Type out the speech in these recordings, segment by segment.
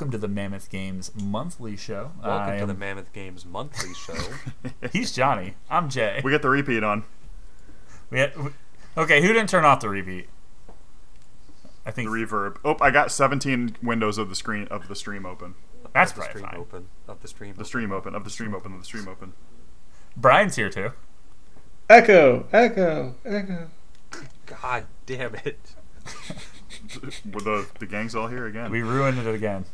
welcome to the Mammoth Games monthly show. Welcome I to the Mammoth Games monthly show. He's Johnny. I'm Jay. We get the repeat on. We had, we- okay, who didn't turn off the repeat? I think The reverb. Oh, I got 17 windows of the screen of the stream open. that's of the stream fine. open. Of the stream. The stream open. Of the stream open. Of the stream open. Brian's here too. Echo, echo, echo. God damn it. With the the gang's all here again. We ruined it again.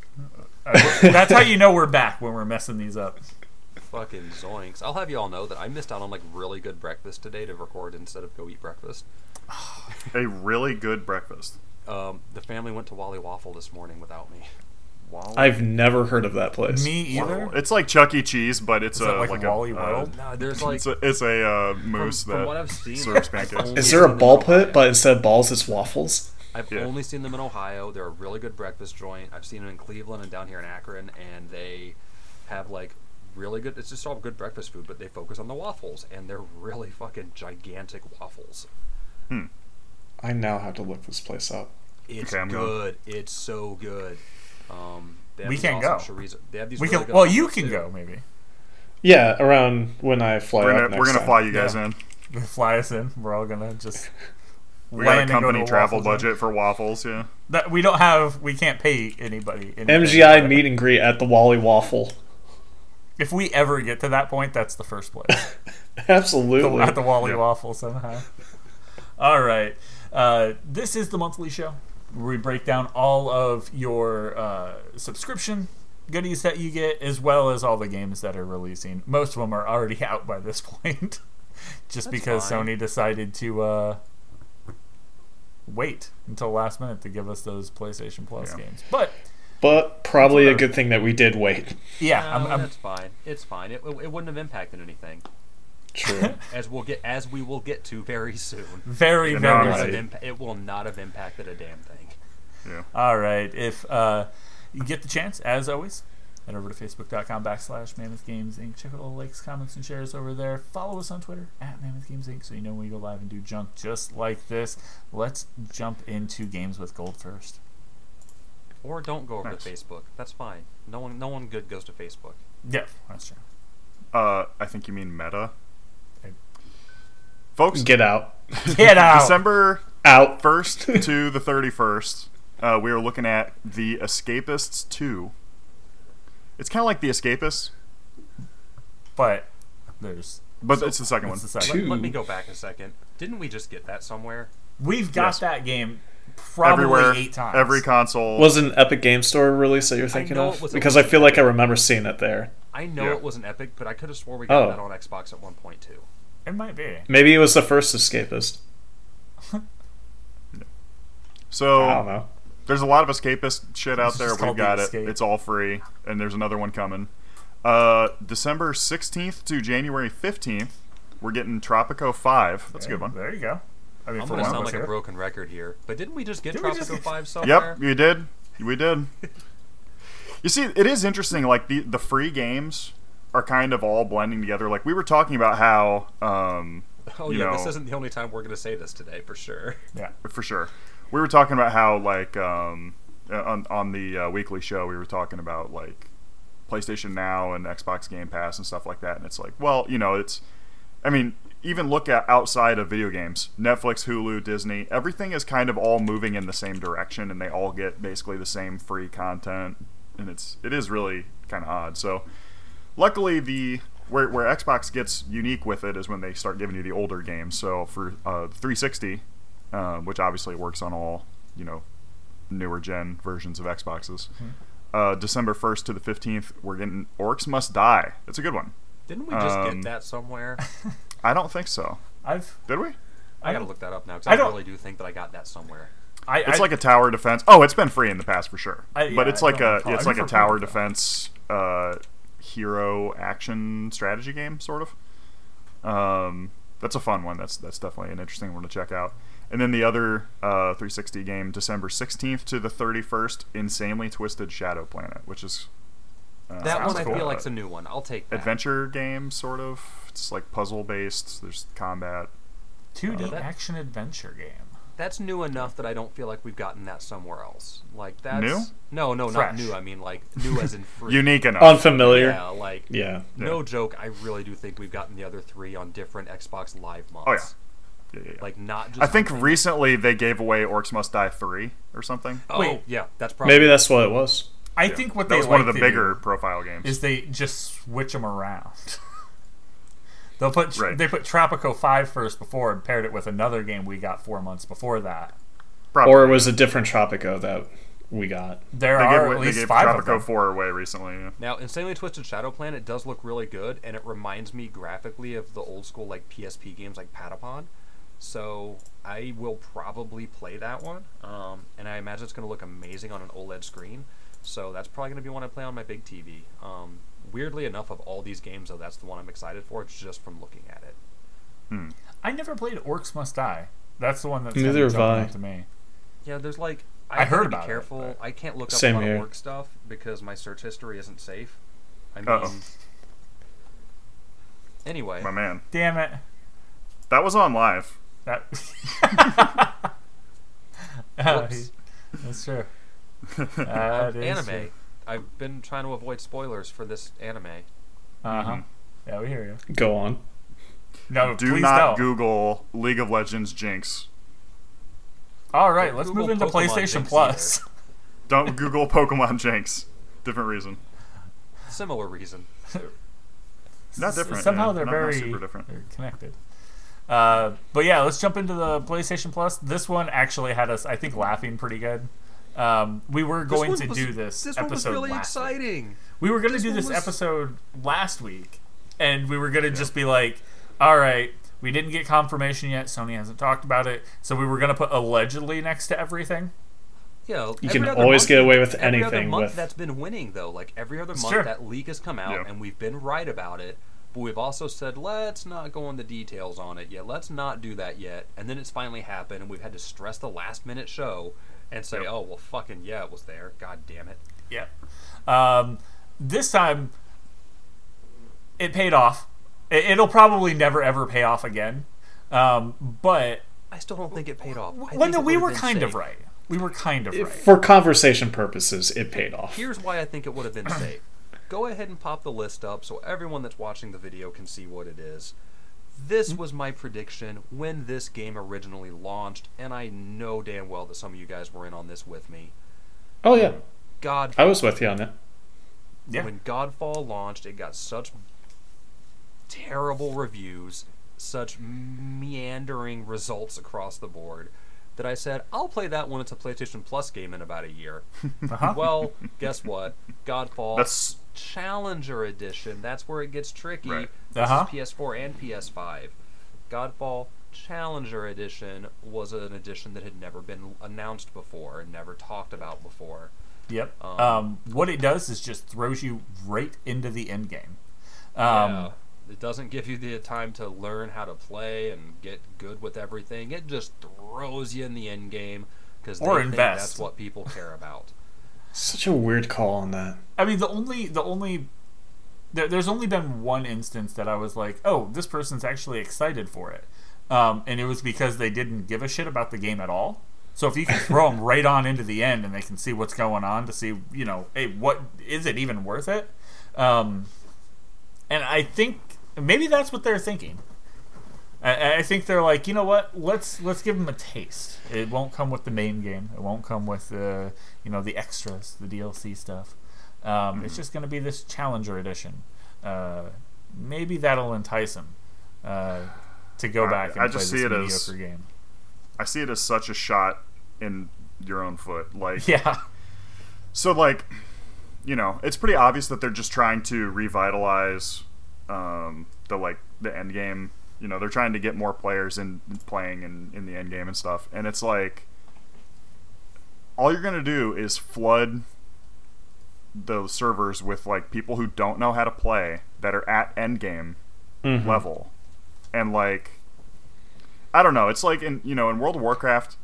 Uh, that's how you know we're back when we're messing these up. Fucking zoinks. I'll have you all know that I missed out on like really good breakfast today to record instead of go eat breakfast. a really good breakfast. Um, the family went to Wally Waffle this morning without me. Wow. I've never heard of that place. Me either. It's like Chuck E. Cheese, but it's Is a it like a Wally uh, World? No, there's like It's a, it's a uh, from, moose from that what I've seen. serves pancakes. Is there a ball pit, but instead of balls, it's waffles? I've Yeah. only seen them in Ohio. They're a really good breakfast joint. I've seen them in Cleveland and down here in Akron, and they have like really good. It's just all good breakfast food, but they focus on the waffles, and they're really fucking gigantic waffles. Hmm. I now have to look this place up. It's Okay, I'm going. good. It's so good. Um, they have We can't awesome go. chorizo- They have these. We really can. good Well, you can too. go maybe. Yeah, around when I fly We're gonna next we're gonna time. fly you guys Yeah. in. Fly us in. We're all gonna just. We got a land and go company to travel Waffle Zone. budget for waffles. Yeah. That we don't have. We can't pay anybody. anything. MGI meet and greet at the Wally Waffle. If we ever get to that point, that's the first place. Absolutely. at the Wally Yeah. Waffle somehow. All right. Uh, this is the monthly show where we break down all of your uh, subscription goodies that you get, as well as all the games that are releasing. Most of them are already out by this point, just That's because fine. Sony decided to uh, wait until last minute to give us those PlayStation Plus Yeah. games. But but probably a good thing that we did wait. yeah, No, I'm, I'm, that's fine. It's fine. It, it wouldn't have impacted anything, True. as we'll get as we will get to very soon. very, You know, very. I'm It, Right. impa- it will not have impacted a damn thing. Yeah. All right. If uh, you get the chance, as always, head over to facebook.com backslash Mammoth Games Inc. Check out all the likes, comments, and shares over there. Follow us on Twitter at Mammoth Games Inc. so you know when we go live and do junk just like this. Let's jump into games with gold first. Or don't go over Nice. to Facebook. That's fine. No one, no one good goes to Facebook. Yeah, that's true. Uh, I think you mean Meta. Okay. Folks, Get out. Get out. December Out. 1st to the 31st, uh, we are looking at The Escapists 2. It's kind of like The Escapists, But there's but it's the second one. the second. Let, let me go back a second. Didn't we just get that somewhere? We've got Yes. that game probably Everywhere, eight times. every console. Was an Epic Game Store release that you're thinking of? it was a- Because I feel like I remember seeing it there. I know Yeah. it was an Epic, but I could have swore we got Oh. that on Xbox at one point too. It might be. Maybe it was the first Escapist. so I don't know. There's a lot of escapist shit out there. We've called The got it. Escape. It's all free, and there's another one coming. Uh, December 16th to January 15th, we're getting Tropico 5. That's a good one. There you go. I mean, I'm for gonna one sound us like a here. broken record here, but didn't we just get Didn't Tropico just get- Five somewhere? Yep, you did. We did. you see, it is interesting. Like the the free games are kind of all blending together. Like we were talking about how, um, Oh you yeah, know, this isn't the only time we're gonna say this today for sure. Yeah. for sure. We were talking about how like um, uh, on on the uh, weekly show we were talking about like PlayStation Now and Xbox Game Pass and stuff like that. And it's like, well, you know, it's. I mean, even look at outside of video games, Netflix, Hulu, Disney, everything is kind of all moving in the same direction, and they all get basically the same free content, and it's it is really kind of odd. So, luckily, the where where Xbox gets unique with it is when they start giving you the older games. So for uh, 360, um, which obviously works on all you know newer gen versions of Xboxes. Uh, December 1st to the 15th, we're getting Orcs Must Die. It's a good one. Didn't we just Um, get that somewhere? I don't think so. I've Did we? I gotta look that up now because I I, don't- really do think that I got that somewhere. I, It's I, like a tower defense. Oh, it's been free in the past for sure. I- but yeah, it's like a recall. it's I've like a tower defense uh, hero action strategy game, sort of. Um, that's a fun one. That's that's definitely an interesting one to check out. And then the other uh, 360 game, December 16th to the 31st, Insanely Twisted Shadow Planet, which is uh, That sounds one I cool. feel like's a new one. I'll take that. adventure game, sort of. It's like puzzle based. There's combat. 2D Oh, that- action adventure game. that's new enough that I don't feel like we've gotten that somewhere else. Like that's New? No, no, Fresh. not new. I mean like new as in free. Unique enough. Unfamiliar. Yeah, like Yeah. no Yeah. joke. I really do think we've gotten the other three on different Xbox Live months. Oh, yeah. Yeah, yeah, yeah. Like not just. I think on- recently they gave away Orcs Must Die 3 or something. Oh, Wait. yeah, that's probably Maybe that's what it was. I Yeah. think what that they was one of the bigger profile games. is they just switch them around. They'll put Right. they put Tropico 5 first before and paired it with another game we got four months before that. Probably. Or it was a different Tropico that we got. There they are gave, at away- they least gave five of Tropico them. 4 away recently. Yeah. Now, Insanely Twisted Shadow Planet does look really good, and it reminds me graphically of the old school like PSP games like Patapon. So I will probably play that one, um, and I imagine it's going to look amazing on an OLED screen. So that's probably going to be one I play on my big TV. Um, weirdly enough, of all these games, though, that's the one I'm excited for, it's just from looking at it. Hmm. I never played Orcs Must Die. That's the one that's Neither kinda have I. to me. Yeah, there's like I have heard to be about it, careful. I can't look up Same a lot here. of work stuff because my search history isn't safe. I mean, Uh-oh. anyway, My man. Damn it. That was on live. That Whoops. That's true. That is anime. true. I've been trying to avoid spoilers for this anime. Uh-huh. Mhm. Yeah, we hear you. Go on. No, do not don't. Google League of Legends Jinx. All right, Don't let's Google move into Pokemon PlayStation Jinx Plus. Don't Google Pokemon Jinx. Different reason. Similar reason. Not S- different, Somehow yeah. they're Not- not very super different. they're connected. Uh, but yeah, let's jump into the PlayStation Plus. This one actually had us, I think, laughing pretty good. Um, we were going to was- do this, This episode one was really last week. We were going to do this was- episode last week, and we were going to just be like, all right, we didn't get confirmation yet. Sony hasn't talked about it. So we were going to put allegedly next to everything. Yeah, You can always month- get away with every other anything month with- that's been winning though. Like every other month, Sure. that leak has come out, Yeah. and we've been right about it. But we've also said let's not go into details on it yet. Let's not do that yet. And then it's finally happened, and we've had to stress the last minute show and say, Yep. "Oh well, fucking yeah, it was there. God damn it." Yeah. Um, this time, it paid off. It, it'll probably never ever pay off again. Um, but I still don't think it paid off. I when we were been kind of right. We were kind of right. For conversation purposes, it paid off. Here's why I think it would have been safe. Go ahead and pop the list up so everyone that's watching the video can see what it is. This mm-hmm. was my prediction when this game originally launched, and I know damn well that some of you guys were in on this with me. Oh yeah, God, I was with you on that. Yeah. when Godfall launched, it got such terrible reviews, such meandering results across the board, that I said, I'll play that when it's a PlayStation Plus game in about a year. Uh-huh. Well, guess what? Godfall That's Challenger Edition. That's where it gets tricky. Right. This Uh-huh. is PS4 and PS5. Godfall Challenger Edition was an edition that had never been announced before and never talked about before. Yep. Um, Um, what it does is just throws you right into the end game. Um, yeah. It doesn't give you the time to learn how to play and get good with everything. It just throws you in the end game because Or think invest. that's what people care about. Such a weird call on that. I mean, the only the only there, there's only been one instance that I was like, oh, this person's actually excited for it, um, and it was because they didn't give a shit about the game at all. So if you can throw them right on into the end and they can see what's going on to see, you know, hey, what is it even worth it? Um, and I think maybe that's what they're thinking. I, I think they're like, you know what? Let's let's give them a taste. It won't come with the main game. It won't come with the you know the extras, the DLC stuff. Um, It's just going to be this Challenger edition. Uh, maybe that'll entice them uh, to go I- back and I play just this it mediocre as- game. I see it as such a shot in your own foot. Like Yeah, so like you know, it's pretty obvious that they're just trying to revitalize um, the like the end game. You know, they're trying to get more players in playing in, in the end game and stuff. And it's like all you're gonna do is flood those servers with like people who don't know how to play that are at end game Mhm. level and like i don't know it's like in you know in world of warcraft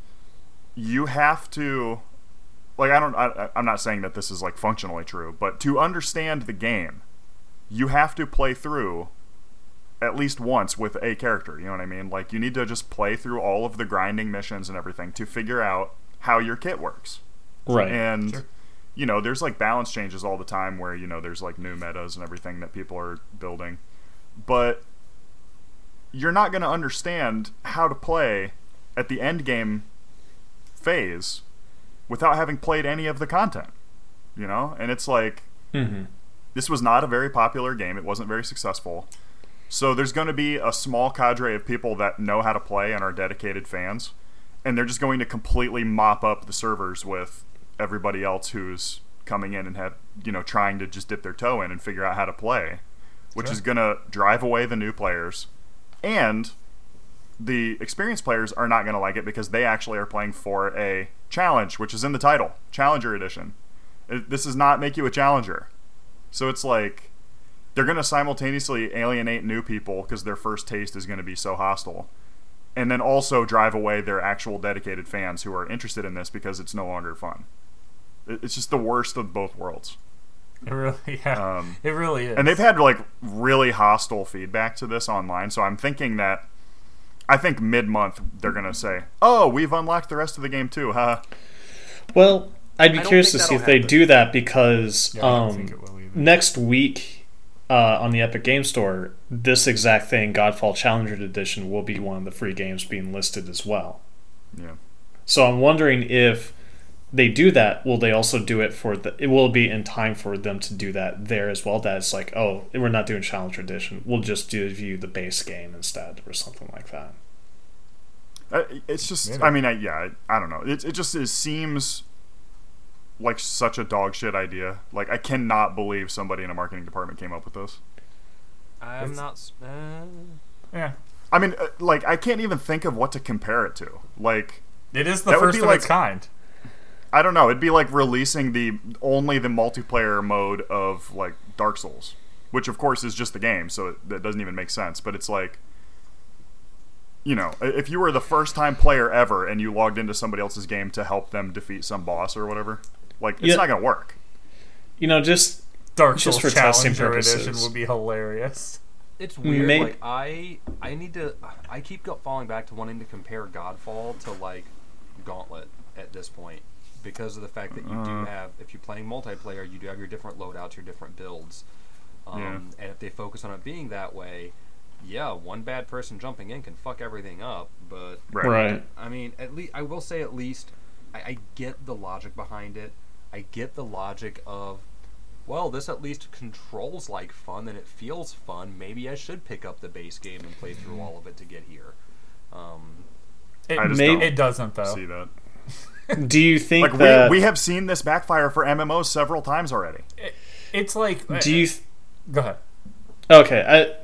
you have to like i don't I, i'm not saying that this is like functionally true but to understand the game you have to play through at least once with a character. You know what I mean? Like you need to just play through all of the grinding missions and everything to figure out how your kit works. Right. And Sure. you know, there's like balance changes all the time where you know there's like new metas and everything that people are building, but you're not going to understand how to play at the end game phase without having played any of the content. You know, and it's like hmm this was not a very popular game. It wasn't very successful. So there's going to be a small cadre of people that know how to play and are dedicated fans, and they're just going to completely mop up the servers with everybody else who's coming in and have you know trying to just dip their toe in and figure out how to play, which Sure. is going to drive away the new players, and the experienced players are not going to like it because they actually are playing for a challenge, which is in the title, Challenger Edition. This does not make you a challenger. So it's like they're going to simultaneously alienate new people because their first taste is going to be so hostile. And then also drive away their actual dedicated fans who are interested in this because it's no longer fun. It's just the worst of both worlds. It really, yeah, Um, it really is. and they've had like really hostile feedback to this online, so I'm thinking that I think mid month they're going to say, "Oh, we've unlocked the rest of the game too." Huh? Well, I'd be curious to see if that'll they do that because Yeah, I don't um, think it will either. next week uh, on the Epic Game Store, this exact thing, Godfall Challenger Edition, will be one of the free games being listed as well. Yeah. So I'm wondering if they do that, will they also do it for the? It will be in time for them to do that there as well. That it's like, oh, we're not doing Challenger Edition. We'll just give you the base game instead, or something like that. Uh, It's just, Maybe. I mean, I, yeah, I, I don't know. It, it just it seems like such a dog shit idea. Like, I cannot believe somebody in a marketing department came up with this. I'm It's- not. s- Uh, yeah, I mean, uh, like, I can't even think of what to compare it to. Like, it is the That would first be of like- its kind. I don't know. It'd be like releasing the only the multiplayer mode of like Dark Souls, which of course is just the game, so it, that doesn't even make sense. But it's like, you know, if you were the first time player ever and you logged into somebody else's game to help them defeat some boss or whatever, like it's Yeah. not gonna work. You know, just Dark Just Souls for testing Challenger Edition would be hilarious. It's weird. Maybe- Like I, I need to. I keep falling back to wanting to compare Godfall to like Gauntlet at this point because of the fact that you Uh. do have, if you're playing multiplayer, you do have your different loadouts, your different builds, um, Yeah. and if they focus on it being that way, yeah, one bad person jumping in can fuck everything up. But Right. right. I mean, at least I will say at least I, I get the logic behind it. I get the logic of, well, this at least controls like fun and it feels fun. Maybe I should pick up the base game and play through all of it to get here. Um, It, I just Maybe- don't it doesn't though. see that. Do you think Like that? we, we have seen this backfire for MMOs several times already. It- it's like. do you? Th- go ahead? Okay, I,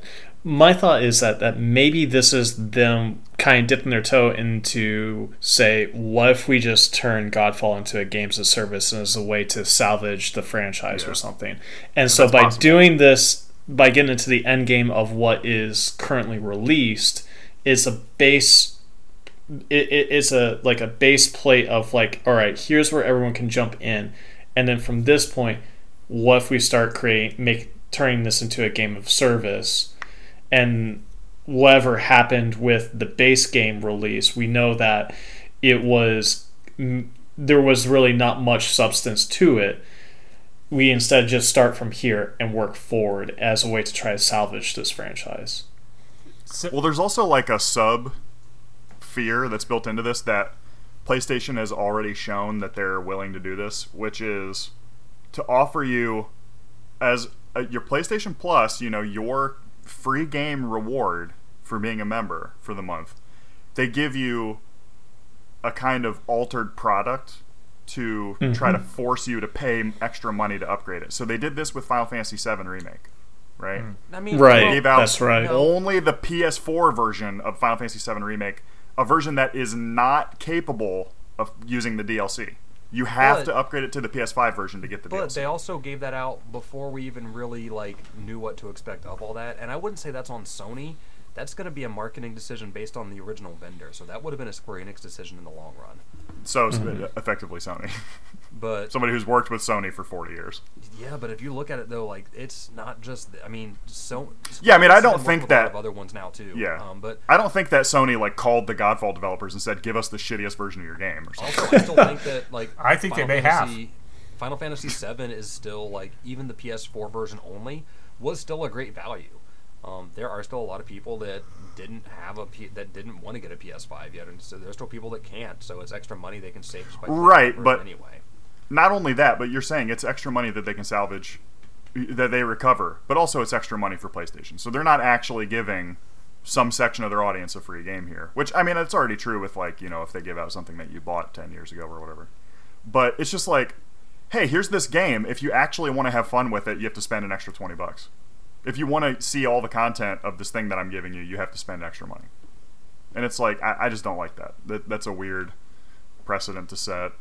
my thought is that that maybe this is them kind of dipping their toe into say, what if we just turn Godfall into a games of service as a way to salvage the franchise Yeah. or something? And so by possible. doing this, by getting into the end game of what is currently released, it's a base. It, it, it's a like a base plate of like, all right, here's where everyone can jump in, and then from this point, what if we start creating make turning this into a game of service and whatever happened with the base game release we know that it was there was really not much substance to it. We instead just start from here and work forward as a way to try to salvage this franchise. Well, there's also like a sub fear that's built into this that PlayStation has already shown that they're willing to do this, which is to offer you as uh your PlayStation Plus, you know, your free game reward for being a member for the month. They give you a kind of altered product to try to mm-hmm. force you to pay extra money to upgrade it. So they did this with Final Fantasy VII remake, right? Hmm. I mean, Right. well, gave out That's right. only the PS4 version of Final Fantasy VII Remake, a version that is not capable of using the DLC. You have But- to upgrade it to the PS5 version to get the But DLC. they also gave that out before we even really like knew what to expect of all that. And I wouldn't say that's on Sony that's going to be a marketing decision based on the original vendor. So that would have been a Square Enix decision in the long run. So Mm-hmm. effectively Sony, But somebody who's worked with Sony for 40 years. yeah, but if you look at it though, like it's not just. I mean, so Yeah, I mean, I don't think working with a lot that- of other ones now too. Yeah, um, but I don't think that Sony like called the Godfall developers and said, "Give us the shittiest version of your game" or something. Also, I still think that like I think they Final may have. Final Fantasy VII is still like even the PS4 version only was still a great value. Um, there are still a lot of people that didn't have a P- that didn't want to get a PS5 yet, and so there's still people that can't. So it's extra money they can save just by Right, but- anyway. Not only that, but you're saying it's extra money that they can salvage, that they recover, but also it's extra money for PlayStation. So they're not actually giving some section of their audience a free game here. Which I mean, it's already true with like you know if they give out something that you bought ten years ago or whatever. But it's just like, hey, here's this game. If you actually want to have fun with it, you have to spend an extra twenty bucks. If you want to see all the content of this thing that I'm giving you, you have to spend extra money. And it's like I, I just don't like that. that. That's a weird precedent to set.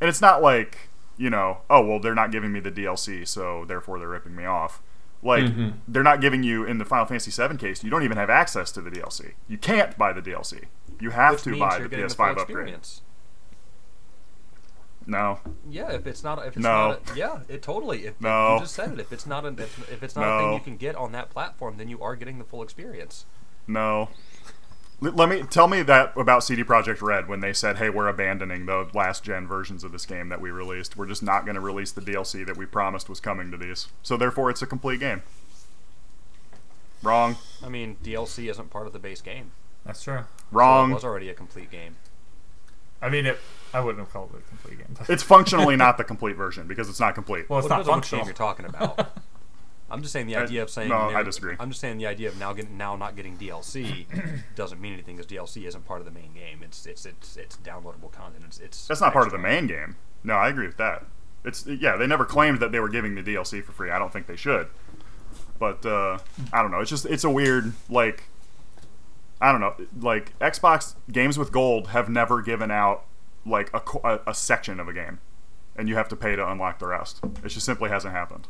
And it's not like you know, oh well, they're not giving me the DLC, so therefore they're ripping me off. Like Mhm. they're not giving you in the Final Fantasy VII case, you don't even have access to the DLC. You can't buy the DLC. You have Which to buy the getting the full PS5 upgrade. experience. No, Yeah, if it's not, if it's No. not, a, yeah, it totally. If, No. you just said it. If it's not, a, if, if it's not a thing you can get on that platform, then you are getting the full experience. no. Let me tell me that about CD Projekt Red when they said, "Hey, we're abandoning the last gen versions of this game that we released. We're just not going to release the DLC that we promised was coming to these. So therefore, it's a complete game." Wrong. I mean, DLC isn't part of the base game. That's true. So Wrong. it was already a complete game. I mean, it. I wouldn't have called it a complete game. But It's functionally not the complete version because it's not complete. well, it's Well, not it depends functional. which game you're talking about. I'm just saying the I- idea of saying no, I disagree. I'm just saying the idea of now getting now not getting DLC doesn't mean anything because DLC isn't part of the main game. It's it's it's it's downloadable content. It's, it's That's not part of the main game. No, I agree with that. It's yeah, they never claimed that they were giving the DLC for free. I don't think they should. But uh, I don't know. It's just it's a weird like I don't know. Like Xbox games with gold have never given out like a, a, a section of a game, and you have to pay to unlock the rest. It just simply hasn't happened.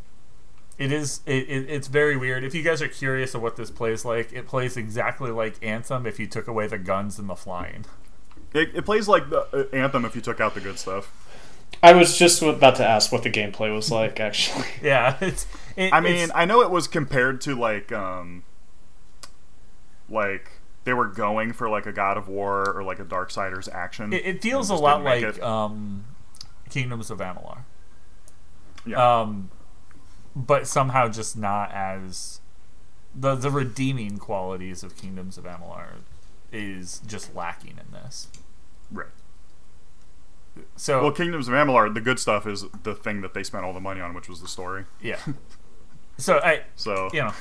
It is. It, it, it's very weird. If you guys are curious of what this plays like, it plays exactly like Anthem if you took away the guns and the flying. It, it plays like the uh, Anthem if you took out the good stuff. I was just about to ask what the gameplay was like, actually. Yeah, it's. It, I mean, it's- I know it was compared to like um like they were going for like a God of War or like a Darksiders action. it, it feels a lot like um, Kingdoms of Amalur. Yeah. Um, but somehow just not as the the redeeming qualities of Kingdoms of Amalur is just lacking in this. right. So Well, Kingdoms of Amalur, the good stuff is the thing that they spent all the money on, which was the story. yeah. So I So you know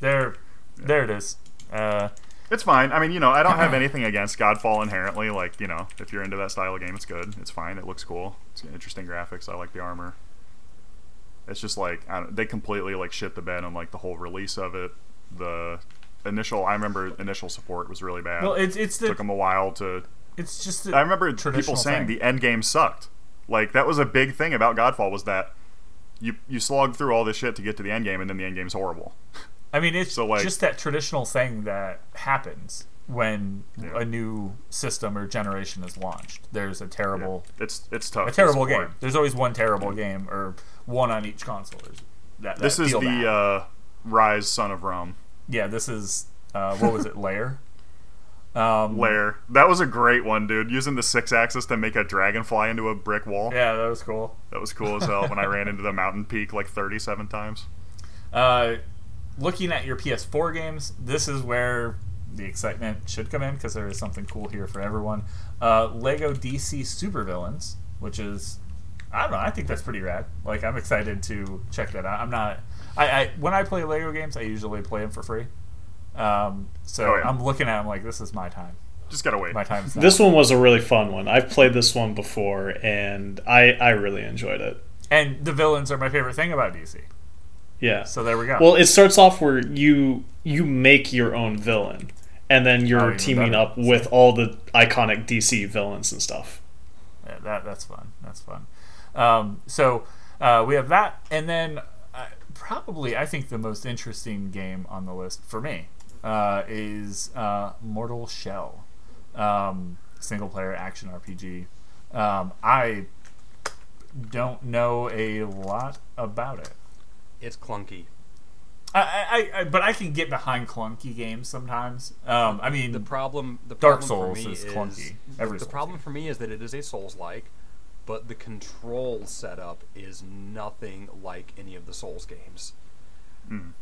there there it is. Uh, it's fine. I mean, you know, I don't have anything against Godfall inherently. Like, you know, if you're into that style of game, it's good. It's fine. It looks cool. It's interesting graphics. I like the armor. It's just like I don't, they completely like shit the bed on like the whole release of it. The initial, I remember initial support was really bad. well, it's it's took them a while to. it's just I remember people saying thing. the end game sucked. Like that was a big thing about Godfall was that you you slog through all this shit to get to the end game, and then the end game's horrible. I mean, it's So, like- just that traditional thing that happens when Yeah. a new system or generation is launched. There's a terrible, It's it's tough. a terrible game. There's always one terrible game or one on each console. That, that This is the uh, Ryse Son of Rome. yeah. This is uh, what was it? Lair. Um, Lair. That was a great one, dude. Using the six axis to make a dragon fly into a brick wall. Yeah, that was cool. That was cool as hell when I ran into the mountain peak like 37 times. Uh, looking at your PS4 games, this is where the excitement should come in because there is something cool here for everyone. Uh, Lego DC Supervillains, which is I don't know. I think that's pretty rad. Like I'm excited to check that out. I'm not. I, I when I play Lego games, I usually play them for free. Um, so Oh, yeah. I'm looking at them like this is my time. Just gotta wait. My time's now. This one was a really fun one. I've played this one before, and I, I really enjoyed it. and the villains are my favorite thing about DC. Yeah. So there we go. Well, it starts off where you you make your own villain, and then Oh, you're even teaming up with all the iconic DC villains and stuff. Yeah, that that's fun. That's fun. Um, so uh, we have that, and then uh, probably I think the most interesting game on the list for me uh, is uh, Mortal Shell, um, single player action RPG. Um, I don't know a lot about it. It's clunky. I, I, I, but I can get behind clunky games sometimes. Um, I mean, The problem, the Dark problem for Souls me is clunky. Every the Souls problem game. for me is that it is a Souls-like, but the control setup is nothing like any of the Souls games. Mm.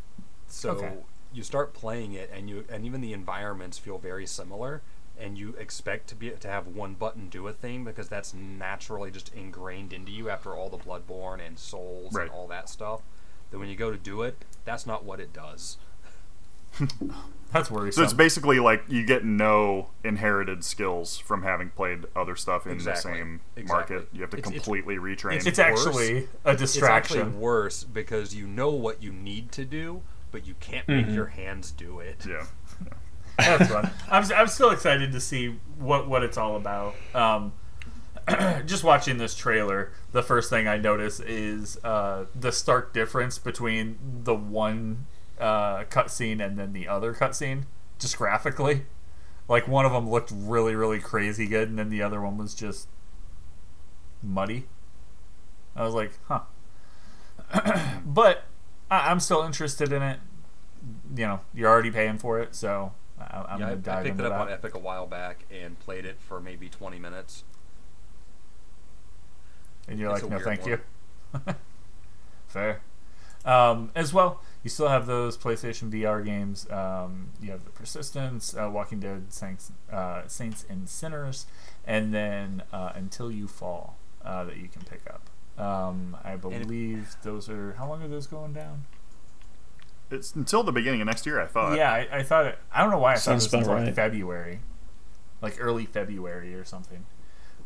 So Okay. you start playing it, and you and even the environments feel very similar, and you expect to be to have one button do a thing because that's naturally just ingrained into you after all the Bloodborne and Souls Right. and all that stuff. That when you go to do it, that's not what it does. that's where. So it's basically like you get no inherited skills from having played other stuff in Exactly. the same Exactly. market. You have to It's- it's- completely retrain. it's worse. actually a distraction. It's actually distraction. worse because you know what you need to do, but you can't make Mhm. your hands do it. yeah. That's fun. I'm, I'm still excited to see what, what it's all about. Um, just watching this trailer, the first thing I notice is uh, the stark difference between the one uh, cutscene and then the other cutscene, just graphically. Like one of them looked really, really crazy good, and then the other one was just muddy. I was like, huh. but I, I'm still interested in it. You know, you're already paying for it, so I, I'm yeah, I, gonna I dive picked into it up that. on Epic a while back and played it for maybe 20 minutes. And you're It's like, no, weird thank you. Fair. Um, as well, you still have those PlayStation VR games. Um, you have the Persistence, uh, Walking Dead, Saints, uh, Saints and Sinners, and then uh, Until You Fall uh, that you can pick up. Um, I if- believe those are how long are those going down? It's until the beginning of next year, I thought. yeah, I, I thought it. I don't know why I Sounds thought it was about until like. February, like early February or something.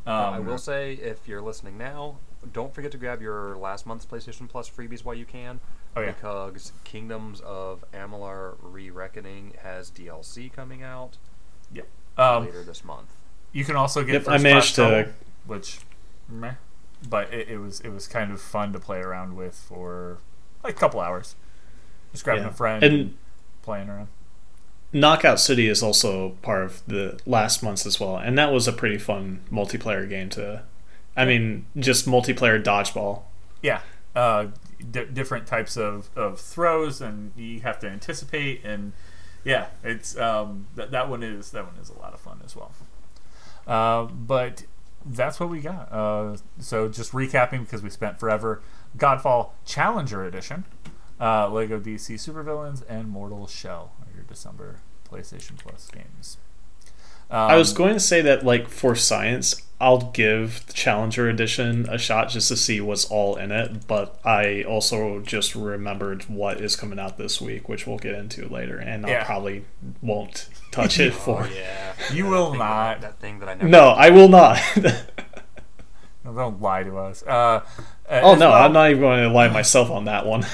Um, I will say, if you're listening now, don't forget to grab your last month's PlayStation Plus freebies while you can. Oh, yeah. Because Kingdoms of Amalur Re-Reckoning has DLC coming out um, later this month. You can also get Yep, I first managed class to- trouble, which, meh, but it, it was it was kind of fun to play around with for like a couple hours. Just grabbing Yeah. a friend And- and playing around. Knockout City is also part of the last months as well, and that was a pretty fun multiplayer game to. I mean, just multiplayer dodgeball. Yeah, uh, d- different types of, of throws, and you have to anticipate, and yeah, it's um, that that one is that one is a lot of fun as well. Uh, but that's what we got. Uh, so just recapping because we spent forever. Godfall Challenger Edition, uh, Lego DC Supervillains, and Mortal Shell are your December PlayStation Plus games. Um, I was going to say that, like, for science, I'll give the Challenger Edition a shot just to see what's all in it, but I also just remembered what is coming out this week, which we'll get into later, and Yeah. I probably won't touch it for. Oh yeah, You That will not. That, that thing that I never. No, I will not. Don't lie to us. Uh, oh no, well- I'm not even going to lie myself on that one.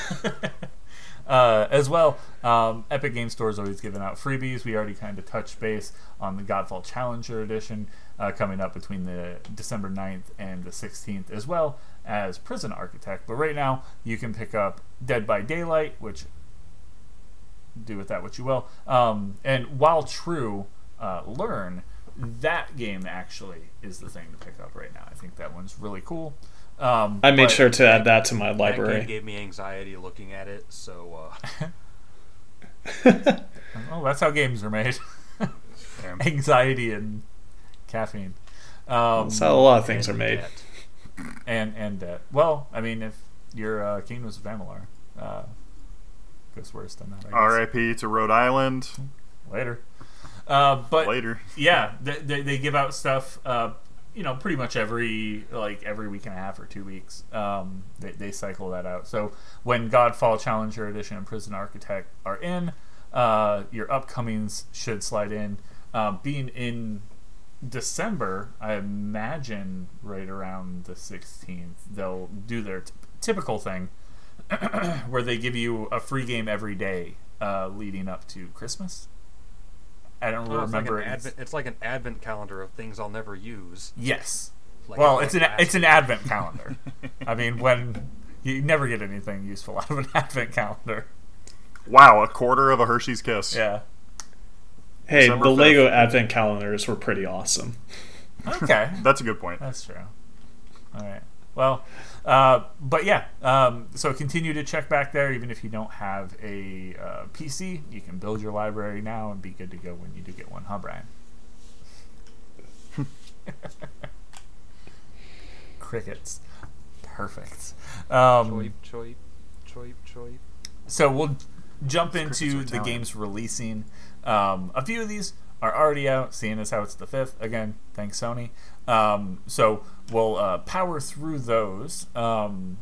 uh, as well, um, Epic Game Store is always giving out freebies. We already kind of touched base on the Godfall Challenger Edition uh, coming up between the December 9th and the 16th, as well as Prison Architect. But right now, you can pick up Dead by Daylight, which do with that what you will. Um, and while true, uh, learn that game actually is the thing to pick up right now. I think that one's really cool. Um, I made sure to add that to my That library. game gave me anxiety looking at it. So uh, Oh, that's how games are made. Anxiety and caffeine. Um, That's how a lot of things are made. debt. and and debt. Well, I mean, if you're uh, Kingdoms of Amalur, uh, goes worse than that. R.I.P. to Rhode Island. Later. Uh, but Later. yeah, they, they, they give out stuff. Uh, you know, pretty much every like every week and a half or two weeks. Um, they, they cycle that out. So when Godfall Challenger Edition and Prison Architect are in, uh, your upcomings should slide in. Um, being in December, I imagine right around the 16th, they'll do their t- typical thing where they give you a free game every day uh, leading up to Christmas. I don't Oh, it's, like remember. an advent, it's like an advent calendar of things I'll never use. yes. Like well, like it's an it's an advent calendar. I mean, when you never get anything useful out of an advent calendar. Wow, a quarter of a Hershey's Kiss. Yeah. Hey, December the 5th. Lego Advent calendars were pretty awesome. Okay. That's a good point. That's true. All right. Well, uh, but yeah. Um, so continue to check back there, even if you don't have a uh, PC. You can build your library now and be good to go when you do get one, huh, Brian? Crickets. Perfect. Um, Choip, choip, choip, choip. so we'll jump into the games releasing. Um, a few of these are already out, seeing as how it's the fifth. Again, thanks Sony. Um, so we'll uh, power through those. Um,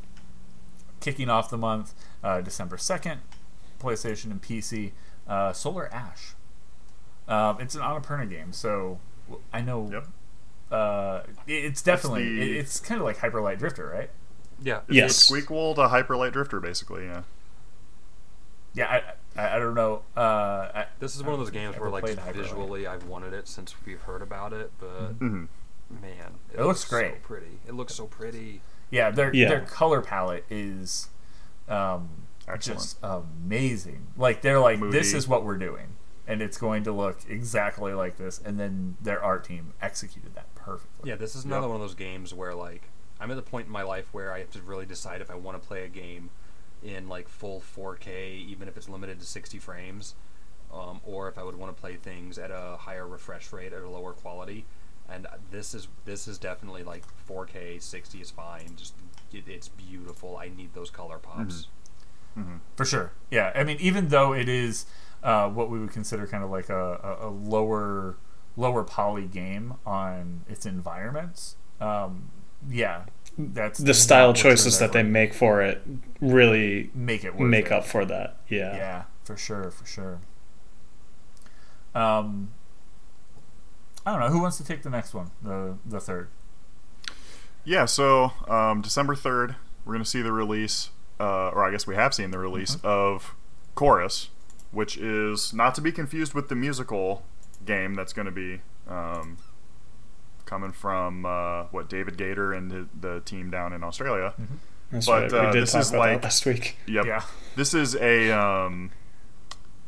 kicking off the month, uh, December second, PlayStation and PC. Uh, Solar Ash. Um, it's an Annapurna game, so I know. Yep. Uh, it's definitely the- it- it's kind of like Hyper Light Drifter, right? Yeah. It's, Yes. It's Squeakwool to Hyper Light Drifter, basically. Yeah. Yeah, I, I, I don't know. Uh, I, This is one of those games where, like, played just Hyper Light. visually, I've wanted it since we've heard about it, but hmm man, It looks great. So pretty. It looks so pretty. Yeah, their Yeah. their color palette is um, Excellent. just amazing. Like they're like, this is what we're doing, and it's going to look exactly like this. And then their art team executed that perfectly. Yeah, this is another Yep. one of those games where like I'm at the point in my life where I have to really decide if I want to play a game in like full 4K, even if it's limited to 60 frames, um, or if I would want to play things at a higher refresh rate at a lower quality. And this is this is definitely like 4K, 60 is fine. Just it, it's beautiful. I need those color pops. hmm for sure. Yeah, I mean, even though it is uh, what we would consider kind of like a, a, a lower lower poly game on its environments. Um, yeah, that's The style choices that they make for it really make it worth make it. up for that. Yeah. Yeah, for sure, for sure. Um, I don't know who wants to take the next one, the the third. Yeah, so um, December 3rd, we're going to see the release, uh, or I guess we have seen the release of Chorus, which is not to be confused with the musical game that's going to be um, coming from, uh, what, David Gator and the, the team down in Australia. That's But, right. We uh, did this talk is about like- that last week. Yep. Yeah, This is a, um,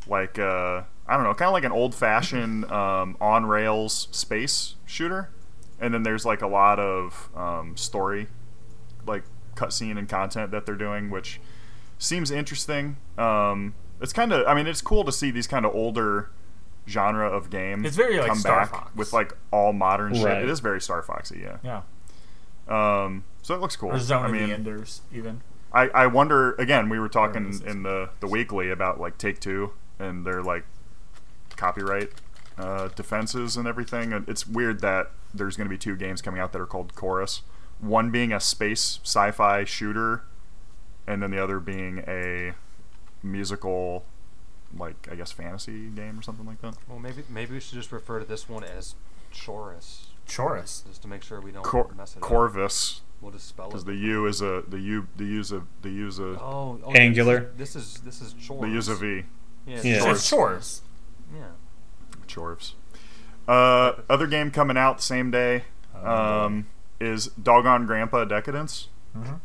like, uh, I don't know, kind of like an old fashioned um, on rails space shooter. And then there's like a lot of um, story, like cutscene and content that they're doing, which seems interesting. Um, it's kind of, I mean, it's cool to see these kind of older genre of game It's very, like, come Star back Fox. with like all modern shit. It is very Star Foxy, yeah. yeah. Um, so it looks cool. Or Zone I of mean, the Enders, even. I, I wonder again. We were talking in the the weekly about like Take Two and they're like copyright uh, defenses and everything. And it's weird that there's going to be two games coming out that are called Chorus. One being a space sci-fi shooter, and then the other being a musical, like I guess fantasy game or something like that. Well, maybe maybe we should just refer to this one as Chorus, Chorus. just to make sure we don't Cor- mess it up. Corvus, We'll just spell it. because the U is a the U the U's a the U's a oh, oh, Angular. This is this is Chorus. the U's a V. Yeah. Yeah. So it's Chores. Yeah. Chorvs. Uh, other game coming out the same day um, is Doggone Grandpa Decadence. Mm-hmm.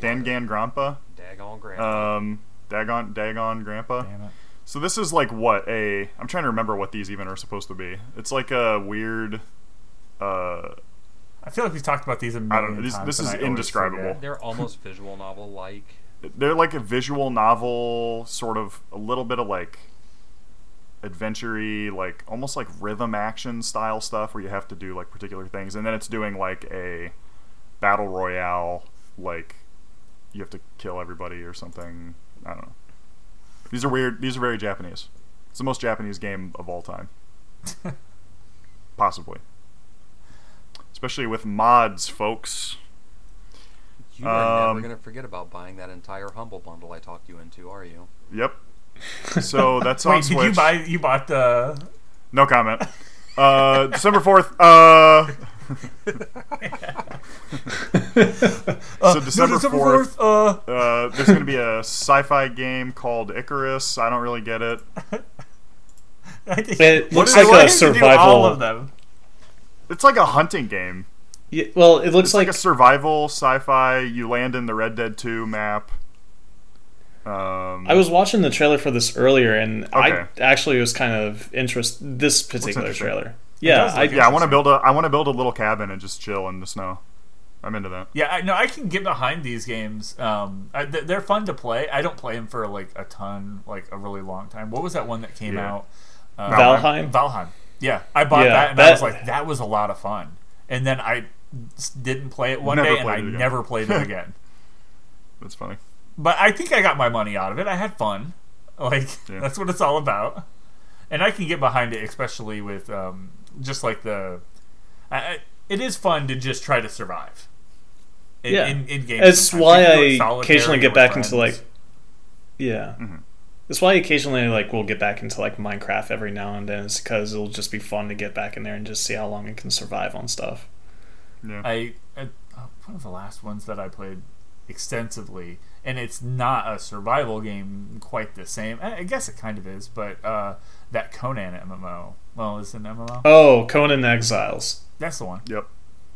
Dangan Grandpa. Daggone grandpa. Um, Dagon Dagon Grandpa. Damn it. So this is like what a I'm trying to remember what these even are supposed to be. It's like a weird. Uh, I feel like we've talked about these a I million don't know. This- times, this is indescribable. They're almost visual novel like. they're like a visual novel, sort of a little bit of like adventure like almost like rhythm action style stuff where you have to do like particular things. And then it's doing like a battle royale like you have to kill everybody or something. I don't know. These are weird these are very japanese. It's the most japanese game of all time. Possibly. Especially with mods folks. You are Um, never gonna forget about buying that entire humble bundle I talked you into, are you? yep so that's on Wait, did you buy? You bought the? No comment. Uh, December fourth. Uh, so December fourth. Uh, Uh, there's going to be a sci-fi game called Icarus. I don't really get it. It looks I like a survival. All of them. It's like a hunting game. Yeah, well, it looks It's like, like a survival sci-fi. You land in the Red Dead Two map. Um, I was watching the trailer for this earlier, and I actually was kind of interested. This particular trailer, yeah, I, yeah, I want to build a I want to build a little cabin and just chill in the snow. I'm into that. Yeah, I no, I can get behind these games. Um, I, th- they're fun to play. I don't play them for like a ton, like a really long time. What was that one that came Yeah. out? Uh, Valheim. Valheim. Yeah, I bought Yeah, that and I was like, that was a lot of fun. And then I didn't play it one day, and I again. never played it again. That's funny. But I think I got my money out of it. I had fun. Like Yeah. that's what it's all about. And I can get behind it, especially with um, just like the. I, I, it is fun to just try to survive. In, Yeah. in, in games. it's why You can do it I occasionally get with back into like, yeah. Mhm. That's why I occasionally like we'll get back into like Minecraft every now and then. It's because it'll just be fun to get back in there and just see how long it can survive on stuff. Yeah. I, I uh, one of the last ones that I played extensively, and it's not a survival game quite the same. I I guess it kind of is, but uh, that Conan MMO. Well, is it an MMO? Oh, Conan Exiles. That's the one. Yep.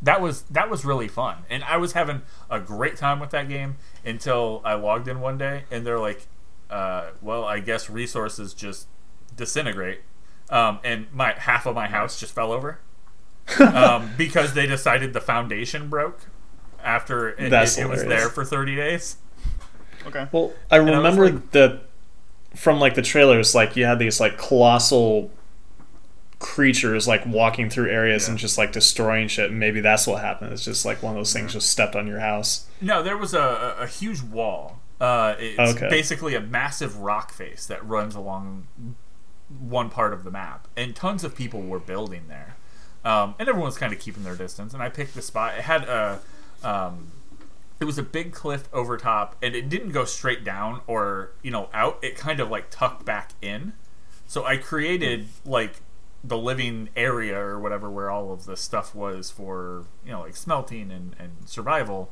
That was that was really fun, and I was having a great time with that game until I logged in one day, and they're like, uh, "Well, I guess resources just disintegrate," um, and my half of my house just fell over um, because they decided the foundation broke after it, it, it was there for thirty days. Okay. Well, I I was remember like- that from like the trailers, like you had these like colossal creatures like walking through areas Yeah. and just like destroying shit. And maybe that's what happened. It's just like one of those things just stepped on your house. No, there was a, a, a huge wall. Uh, it's Okay. basically a massive rock face that runs along one part of the map, and tons of people were building there, um, and everyone's kind of keeping their distance. And I picked the spot. It had a, um, it was a big cliff over top, and it didn't go straight down or you know out. It kind of like tucked back in. So I created like the living area or whatever where all of the stuff was for you know like smelting and, and survival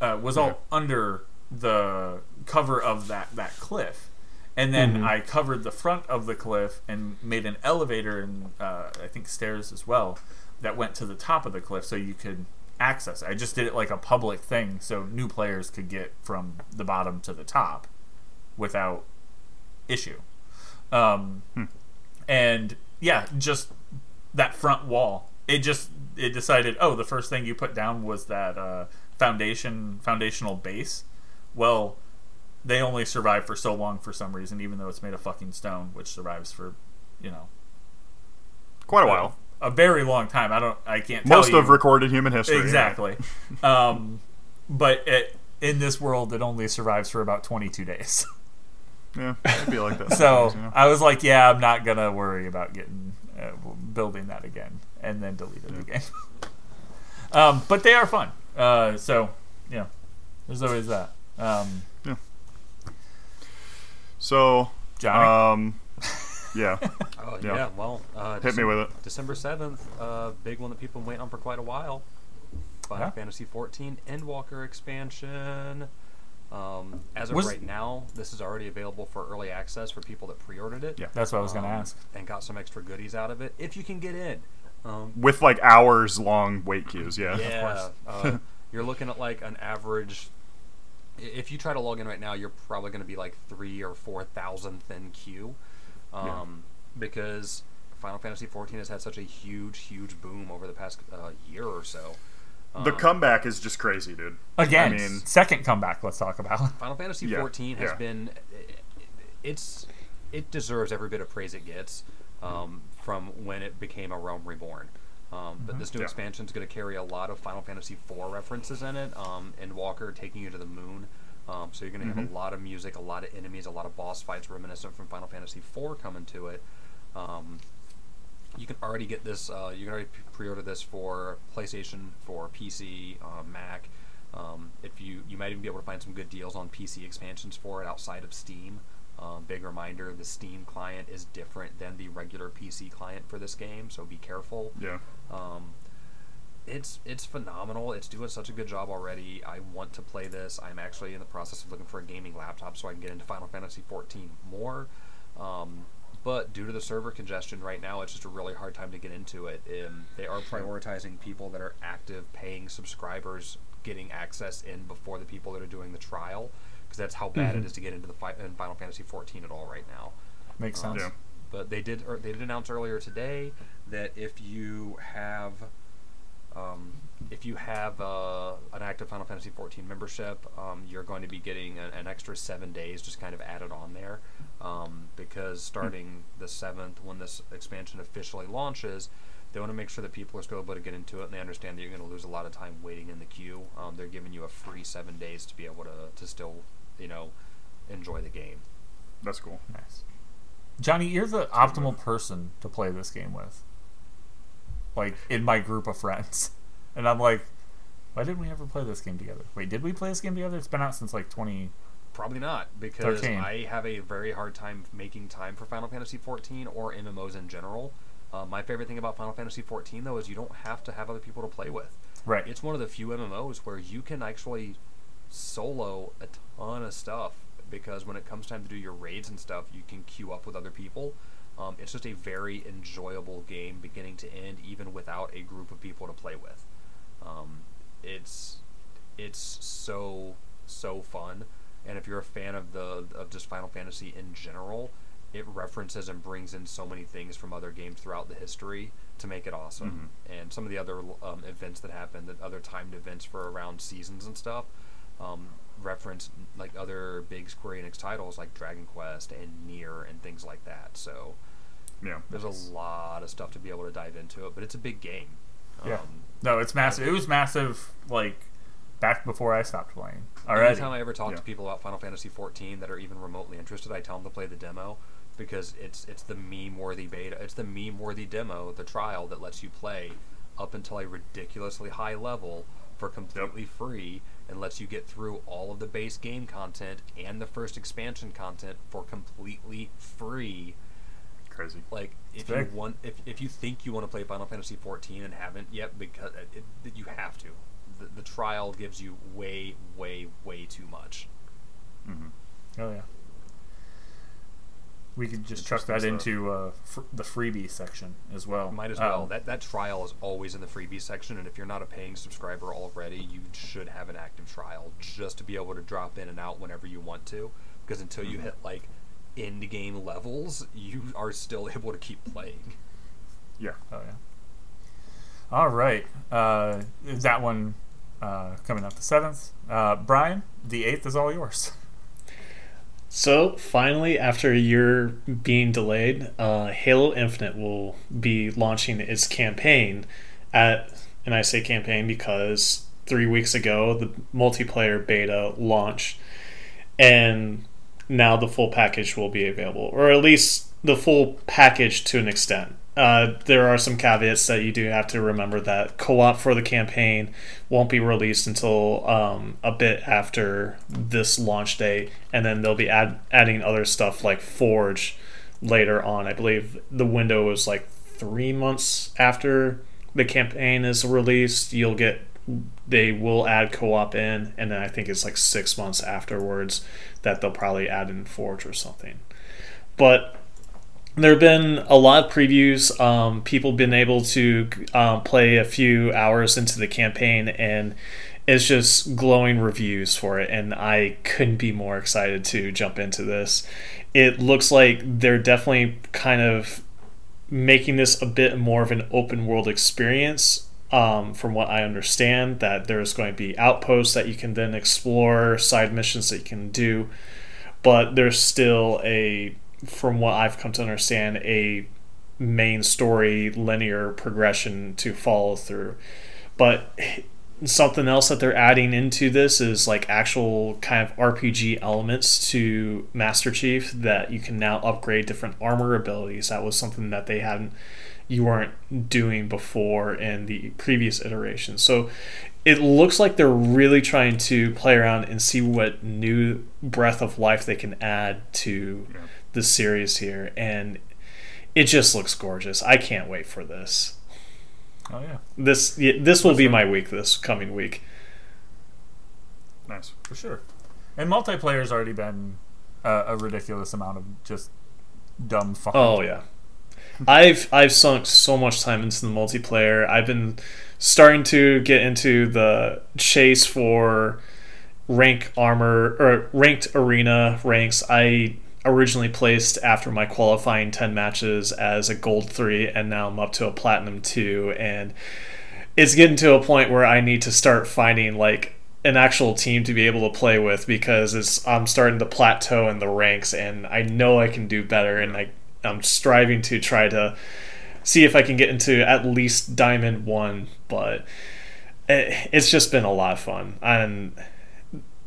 uh, was Yeah. all under the cover of that that cliff and then Mhm. I covered the front of the cliff and made an elevator and uh, I think stairs as well that went to the top of the cliff so you could access. I just did it like a public thing so new players could get from the bottom to the top without issue. Um, Hmm. And yeah, just that front wall. It just it decided. Oh, the first thing you put down was that uh, foundation foundational base. Well, they only survive for so long for some reason, even though it's made of fucking stone, which survives for you know Quite a while. A very long time. I don't. I can't. Tell Most of recorded human history. yeah. exactly. um, but it, in this world, it only survives for about twenty two days. Yeah, it'd be like that. So sometimes, you know? I was like, yeah, I'm not gonna worry about getting uh, building that again, and then deleted the game. um, but they are fun. Uh, so yeah, there's always that. Um, So, Johnny, um, yeah, Oh Yeah. yeah, well, uh, hit me with it. December seventh, uh, big one that people have been waiting on for quite a while. Final. Fantasy fourteen Endwalker expansion. Um, as of Was- right now, this is already available for early access for people that pre-ordered it. Yeah. that's what I was gonna um, ask. And got some extra goodies out of it if you can get in. Um, With like hours long wait queues. Yeah. yeah, uh, you're looking at like an average. If you try to log in right now, you're probably going to be like three or four thousandth in queue, um, Yeah. because Final Fantasy XIV has had such a huge, huge boom over the past uh, year or so. The Um, comeback is just crazy, dude. Again, I mean- second comeback. Let's talk about. Final Fantasy Yeah, XIV has yeah. been it's it deserves every bit of praise it gets um, from when it became a Realm Reborn. Um, But this new Yeah. expansion is going to carry a lot of Final Fantasy IV references in it, um, Endwalker taking you to the moon. Um, so you're going to have Mhm. a lot of music, a lot of enemies, a lot of boss fights reminiscent from Final Fantasy IV coming to it. Um, you can already get this. Uh, you can already pre-order this for PlayStation, for PC, uh, Mac. Um, if you you might even be able to find some good deals on PC expansions for it outside of Steam. Um, big reminder: the Steam client is different than the regular PC client for this game, so be careful. Yeah. Um, it's it's phenomenal. It's doing such a good job already. I want to play this. I'm actually in the process of looking for a gaming laptop so I can get into Final Fantasy 14 more. Um, but due to the server congestion right now, it's just a really hard time to get into it. Um, they are prioritizing people that are active paying subscribers getting access in before the people that are doing the trial because that's how bad Mhm. it is to get into the fi- in Final Fantasy 14 at all right now. Makes Um, sense. Yeah. But they did or they did announce earlier today that if you have um, if you have uh, an active Final Fantasy XIV membership, um, you're going to be getting an, an extra seven days just kind of added on there. Um, because starting the seventh, when this expansion officially launches, they want to make sure that people are still able to get into it, and they understand that you're going to lose a lot of time waiting in the queue. Um, they're giving you a free seven days to be able to to still, you know, enjoy the game. That's cool. Nice. Johnny, you're the optimal person to play this game with. Like in my group of friends. And I'm like, why didn't we ever play this game together? Wait, did we play this game together? It's been out since like 20. Probably not, because 13. I have a very hard time making time for Final Fantasy 14 or MMOs in general. Uh, my favorite thing about Final Fantasy 14, though, is you don't have to have other people to play with. Right. It's one of the few MMOs where you can actually solo a ton of stuff because when it comes time to do your raids and stuff, you can queue up with other people. Um, it's just a very enjoyable game, beginning to end, even without a group of people to play with. Um, it's it's so so fun, and if you're a fan of the of just Final Fantasy in general, it references and brings in so many things from other games throughout the history to make it awesome. And some of the other um, events that happen, the other timed events for around seasons and stuff, um, reference like other big Square Enix titles like Dragon Quest and Nier and things like that. So Yeah. there's a lot of stuff to be able to dive into it, but it's a big game. Yeah. Um, No, it's massive. It was massive, like, back before I stopped playing. Already. Anytime I ever talk Yeah. to people about Final Fantasy 14 that are even remotely interested, I tell them to play the demo because it's it's the meme-worthy beta. It's the meme-worthy demo, the trial that lets you play up until a ridiculously high level for completely free and lets you get through all of the base game content and the first expansion content for completely free. Crazy. Like if you want, if, if you think you want to play Final Fantasy 14 and haven't yet, because it, it, you have to. The, the trial gives you way, way, way too much. Mm-hmm. Oh yeah. We could just chuck that into uh, fr- the freebie section as well. Might as well. Um, that that trial is always in the freebie section, and if you're not a paying subscriber already, you should have an active trial just to be able to drop in and out whenever you want to. Because until you hit like end game levels, you are still able to keep playing. Yeah. Oh yeah. All right. Uh, that one uh, coming up the seventh. Uh, Brian, the eighth is all yours. So finally, after a year being delayed, uh, Halo Infinite will be launching its campaign at, and I say campaign because three weeks ago the multiplayer beta launched, and now the full package will be available, or at least the full package to an extent. Uh, there are some caveats that you do have to remember that co-op for the campaign won't be released until um, a bit after this launch date, and then they'll be add- adding other stuff like Forge later on. I believe the window is like three months after the campaign is released. You'll get they will add co-op in, and then I think it's like six months afterwards that they'll probably add in Forge or something. But there have been a lot of previews. Um, people been able to um, play a few hours into the campaign, and it's just glowing reviews for it. And I couldn't be more excited to jump into this. It looks like they're definitely kind of making this a bit more of an open world experience. Um, from what I understand, that there's going to be outposts that you can then explore, side missions that you can do, but there's still a from what I've come to understand, a main story linear progression to follow through. But something else that they're adding into this is like actual kind of RPG elements to Master Chief that you can now upgrade different armor abilities. That was something that they hadn't you weren't doing before in the previous iterations. So it looks like they're really trying to play around and see what new breath of life they can add to Yeah. The series here and it just looks gorgeous. I can't wait for this. Oh yeah, This yeah, this will be my week this coming week. Nice. for sure. And multiplayer's already been uh, a ridiculous amount of just dumb fun. Oh yeah. I've I've sunk so much time into the multiplayer. I've been starting to get into the chase for rank armor or ranked arena ranks. I originally placed after my qualifying 10 matches as a gold 3 and now I'm up to a platinum 2 and it's getting to a point where I need to start finding like an actual team to be able to play with because it's I'm starting to plateau in the ranks and I know I can do better. And I I'm striving to try to see if I can get into at least diamond 1 but it, it's just been a lot of fun. And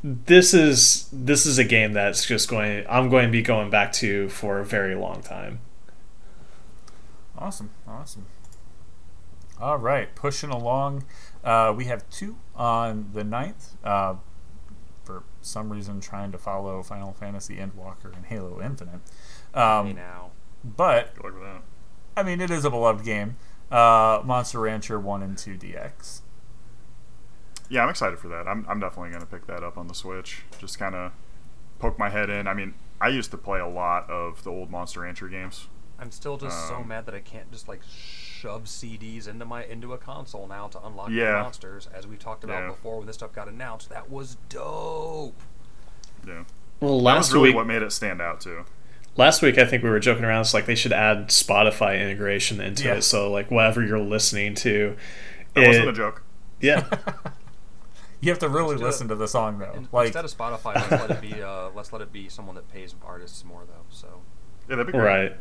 this is this is a game that's just going I'm going to be going back to for a very long time. Awesome, awesome. All right, pushing along. Uh, we have two on the 9th. Uh, for some reason, trying to follow Final Fantasy Endwalker and Halo Infinite. Hey Um, now. but Good luck with that. I mean, it is a beloved game. Uh, Monster Rancher One and Two DX. Yeah, I'm excited for that. I'm, I'm definitely going to pick that up on the Switch. Just kind of poke my head in. I mean, I used to play a lot of the old Monster Rancher games. I'm still just so Um, mad that I can't just like shove CDs into my into a console now to unlock the monsters, as we talked about Yeah. before when this stuff got announced. That was dope. Yeah. Well, That last was really week what made it stand out, too. last week I think we were joking around it's like they should add Spotify integration into Yeah. it so like whatever you're listening to That it- wasn't a joke. Yeah. You have to really Let's listen it. to the song though. In- like, Instead of Spotify, let's let it be. Uh, let's let it be someone that pays artists more, though. So, Yeah, that'd be great. right.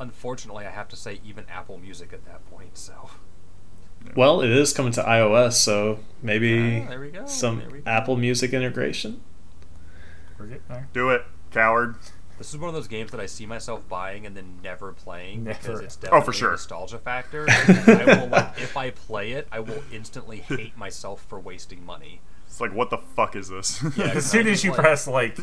unfortunately, I have to say even Apple Music at that point. So, Well, it is coming to iOS so maybe Ah, there we go. some There we go. Apple Music integration. we're getting there. Do it, coward. This is one of those games that I see myself buying and then never playing because Never. it's Oh, definitely for sure. a nostalgia factor. I will, like, if I play it, I will instantly hate myself for wasting money. It's like, what the fuck is this? Yeah, as soon as you Like- press like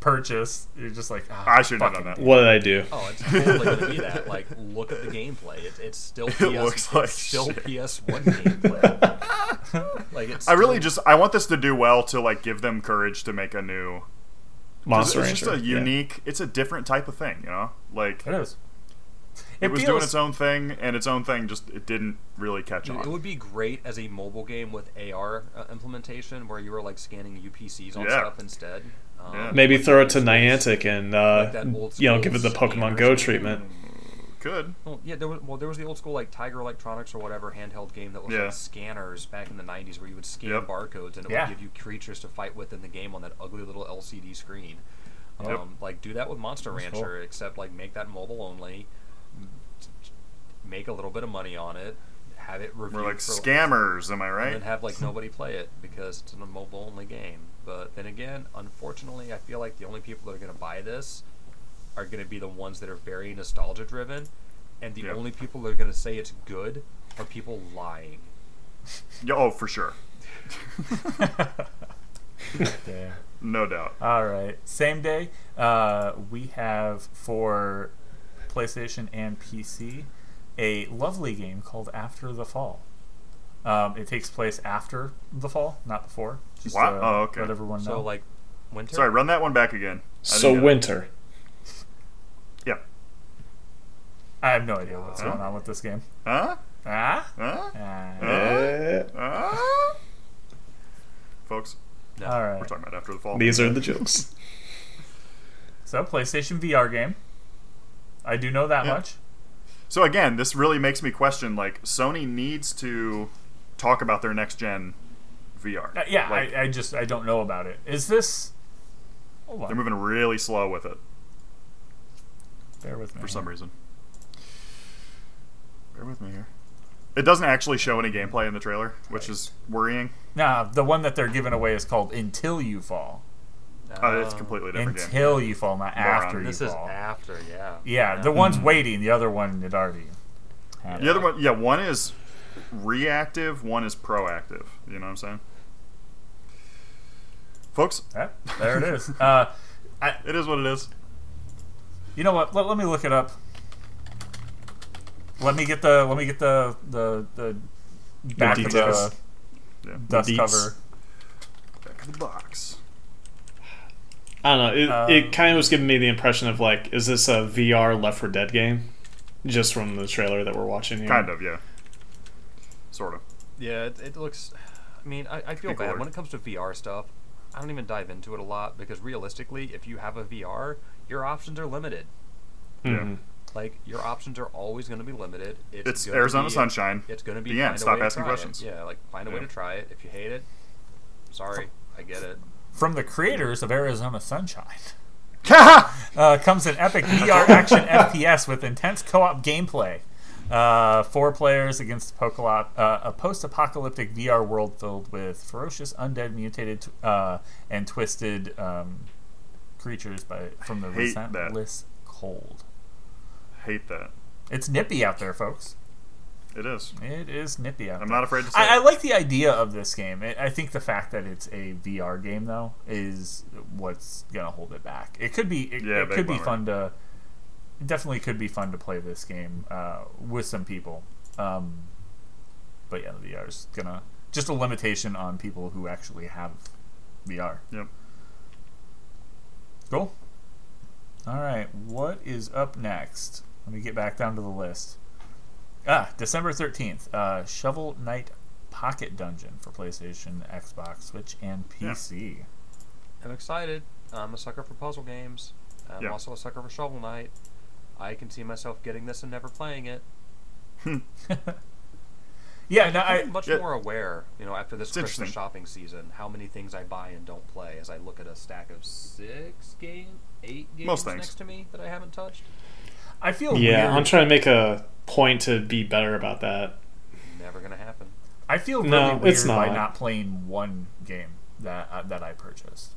purchase, you're just like, ah, I shouldn't have done that. What did I do? Oh, it's totally gonna be that. Like, look at the gameplay. It's, it's still PS. looks it's like still shit. PS1 gameplay. like it's. I really still- just I want this to do well to like give them courage to make a new 'cause Monster it's Rancher. just a yeah. unique it's a different type of thing, you know? Like It is. it, was doing its own thing and its own thing just it didn't really catch Dude, on. it would be great as a mobile game with AR uh, implementation where you were like scanning UPCs on Yeah. stuff instead. Um, Yeah. Maybe like throw it to. Niantic and uh, Like you know give it the Pokemon scanners Go and- treatment. Could. Well, yeah, there was well, there was the old school like Tiger Electronics or whatever handheld game that was Yeah. like scanners back in the '90s where you would scan Yep. barcodes and it Yeah. would give you creatures to fight with in the game on that ugly little LCD screen. Yep. Um, like do that with Monster That's Rancher, cool. except like make that mobile only, make a little bit of money on it, have it reviewed We're like for, scammers, am I and right? then have like nobody play it because it's a mobile only game. But then again, unfortunately, I feel like the only people that are going to buy this are going to be the ones that are very nostalgia driven, and the Yep. only people that are going to say it's good are people lying. Yeah, oh, for sure. Damn. No doubt. All right. Same day, uh, we have for PlayStation and PC a lovely game called After the Fall. Um, it takes place after the fall, not before. Just Wow. to Oh, okay. let everyone know. So like winter. Sorry, run that one back again. I So didn't it. winter. Yeah. I have no idea what's Huh? going on with this game. Huh? Ah. Huh? Ah. Uh, Uh, uh? Folks, No. All right. we're talking about after the fall. these are the jokes. So PlayStation VR game. I do know that Yeah. much. So again, this really makes me question like Sony needs to talk about their next gen VR. Uh, yeah, Like, I, I just I don't know about it. Is this? Hold on. they're moving really slow with it Bear with me. for some here. reason. Bear with me here. It doesn't actually show any gameplay in the trailer, which is worrying. Nah, the one that they're giving away is called Until You Fall. Uh, it's completely different game. Until you fall, not Moron. after you This is after, yeah. yeah, the one's waiting. The other one it already. happened. The other one, yeah, one is reactive, one is proactive. You know what I'm saying? Folks, Yeah, there it is. Uh, I, it is what it is. you know what? Let, let me look it up. Let me get the let me get the the the back of the. Yeah. dust Deets. cover. Back of the box. I don't know. It, Um, it kind of was giving me the impression of like, is this a VR Left 4 Dead game? Just from the trailer that we're watching here. Kind of, yeah. Sort of. Yeah, it, it looks. I mean, I, I feel People bad are- when it comes to VR stuff. I don't even dive into it a lot because realistically, if you have a VR, your options are limited. Mhm. Like your options are always going to be limited. It's, It's Arizona be- Sunshine. It's going to be The end. Stop asking try it. questions. Yeah, like find a way to try it. If you hate it, sorry, I get it. From the creators of Arizona Sunshine. Uh, comes an epic VR action FPS with intense co-op gameplay. Uh, four players against Pocolot, uh, a post-apocalyptic VR world filled with ferocious undead, mutated, uh, and twisted um, creatures by from the Hate that. relentless cold. Hate that. It's nippy out there, folks. It is. It is nippy out I'm there. not afraid to say. I, I like the idea of this game. I I think the fact that it's a VR game, though, is what's gonna hold it back. It could be. It, Yeah, it could be fun to. Definitely could be fun to play this game uh, with some people. Um, but yeah, the VR is gonna just a limitation on people who actually have VR. Yep. Cool. All right, what is up next? Let me get back down to the list. Ah, December 13th, uh, Shovel Knight Pocket Dungeon for PlayStation, Xbox, Switch, and Yeah. PC. I'm excited. I'm a sucker for puzzle games. I'm Yeah. also a sucker for Shovel Knight. I can see myself getting this and never playing it. Yeah, no, I, I'm much Yeah. more aware, you know, after this It's Christmas shopping season, how many things I buy and don't play as I look at a stack of six game, eight games Most next to me that I haven't touched. I feel Yeah, weird. I'm trying to make a point to be better about that. Never gonna happen. I feel really No, weird it's by not. not playing one game that uh, that I purchased.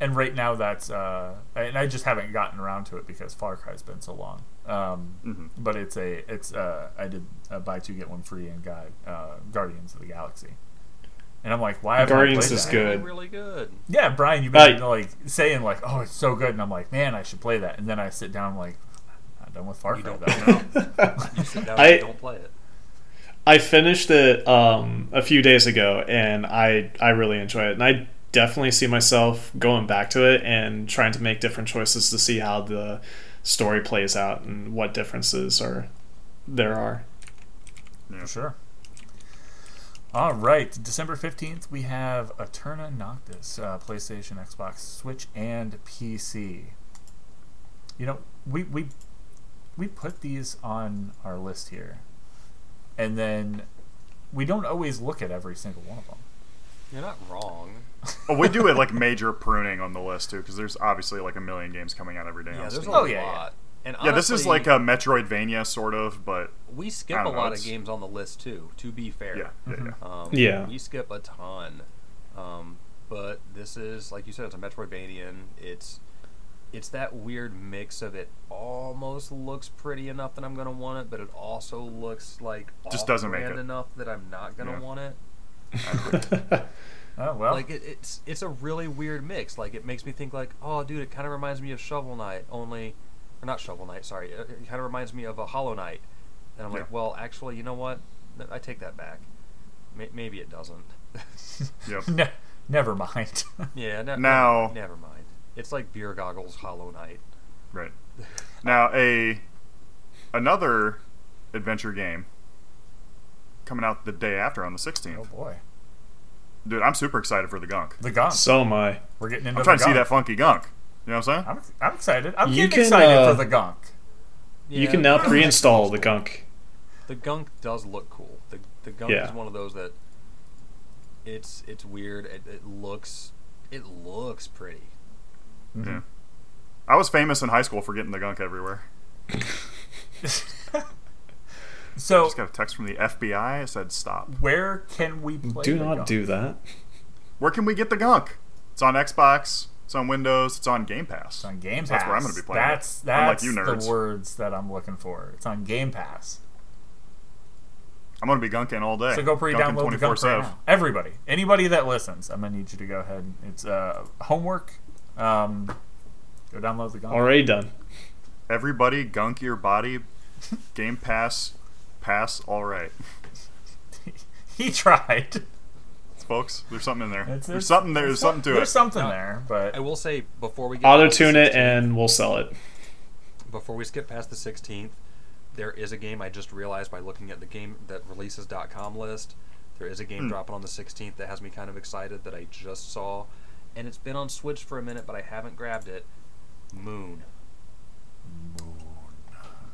And right now, that's uh, and I just haven't gotten around to it because Far Cry's been so long. Um, Mhm. But it's a it's uh, I did a buy two get one free and got uh, Guardians of the Galaxy, and I'm like, why haven't Guardians I played is that? good. Really, really good. Yeah, Brian, you've been Uh, like saying like, oh, it's so good, and I'm like, man, I should play that, and then I sit down I'm like, I'm done with Far You Cry. don't. You sit down I- and don't play it. I finished it um, a few days ago, and I I really enjoy it, and I definitely see myself going back to it and trying to make different choices to see how the story plays out and what differences are there are. Yeah. Sure. All right, December 15th, we have Eterna Noctis, uh, PlayStation, Xbox, Switch, and PC. You know, we, we, we put these on our list here, and then we don't always look at every single one of them. You're not wrong. Oh, we do it like major pruning on the list too, because there's obviously like a million games coming out every day. Yeah, there's a Oh, lot. yeah, yeah. And yeah, this is like a Metroidvania sort of, but we skip I a don't know, lot of games on the list too. To be fair, yeah, yeah, Mhm. yeah. Um, Yeah. We skip a ton. Um, but this is, like you said, it's a Metroidvania. It's it's that weird mix of it almost looks pretty enough that I'm gonna want it, but it also looks like Just doesn't make it. enough that I'm not gonna Yeah. want it. Oh, well. Like it, it's it's a really weird mix. Like it makes me think like, oh, dude, it kind of reminds me of Shovel Knight, only, or not Shovel Knight. Sorry, it, it kind of reminds me of a Hollow Knight. And I'm Yeah. like, well, actually, you know what? I take that back. May- maybe it doesn't. Yep. ne- never mind. yeah. Ne- Now- never mind. It's like beer goggles Hollow Knight. Right. Now a another adventure game coming out the day after on the 16th. oh, boy. Dude, I'm super excited for the gunk. The gunk. so am I. We're getting into I'm trying the to see that funky gunk. You know what I'm saying? I'm, I'm excited. I'm You getting can, excited uh, for the gunk. you can now pre-install the gunk. The gunk does look cool. The the gunk Yeah. is one of those that it's it's weird. It, it looks it looks pretty. Mhm. Yeah. I was famous in high school for getting the gunk everywhere. So, Just got a text from the FBI. It said stop. where can we play Do the not gunk? do that. Where can we get the gunk? It's on Xbox. It's on Windows. It's on Game Pass. It's on Game Pass. So that's where I'm gonna be playing it. That's Unlike that's you nerds. the words that I'm looking for. It's on Game Pass. I'm gonna be gunking all day. So go pre-download the gunk right 24/7. now. Everybody, anybody that listens, I'm gonna need you to go ahead. It's uh, homework. Um, go download the gunk. Already done. Everybody, gunk your body. Game Pass, pass. All right, he tried. Folks. There's something in there. It's- there's it's- something there. There's something to it. There's something Now, there, but I will say before we get Auto tune it and we'll sell it. before we skip past the 16th, there is a game I just realized by looking at the game that releases.com list There is a game Hmm. dropping on the 16th that has me kind of excited that I just saw, and it's been on Switch for a minute, but I haven't grabbed it. Moon.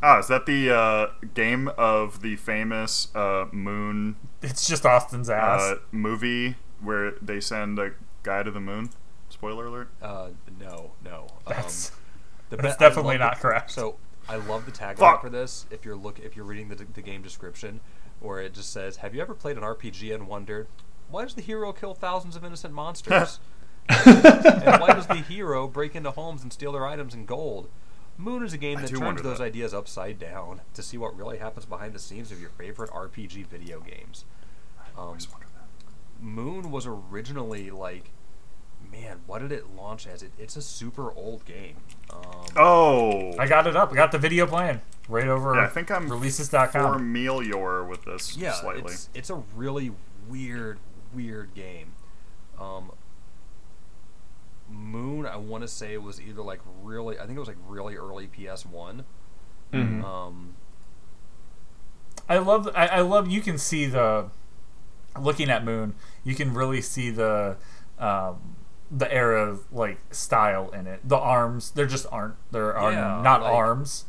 Ah, is that the uh, game of the famous uh, Moon It's just Austin's ass. uh, movie where they send a guy to the moon? Spoiler alert. Uh, no, no. that's um, the that's be- definitely not the- correct. So I love the tagline Fuck. for this. If you're look, if you're reading the, the game description, where it just says, "Have you ever played an RPG and wondered why does the hero kill thousands of innocent monsters? and why does the hero break into homes and steal their items and gold?" Moon is a game I that turns those that. ideas upside down to see what really happens behind the scenes of your favorite RPG video games. I Um, always wondered that. Moon was originally like, man, what did it launch as? It, it's a super old game. Um, Oh, I got it up. I got the video playing right over yeah, I think I'm releases.com. familiar with this yeah, slightly. it's it's a really weird, weird game. Um, Moon, I want to say it was either like really, I think it was like really early PS One. Mhm. Um, I love. I, I love. You can see the looking at Moon. You can really see the um, the era of like style in it. The arms. There just aren't. There are Yeah, not like- arms.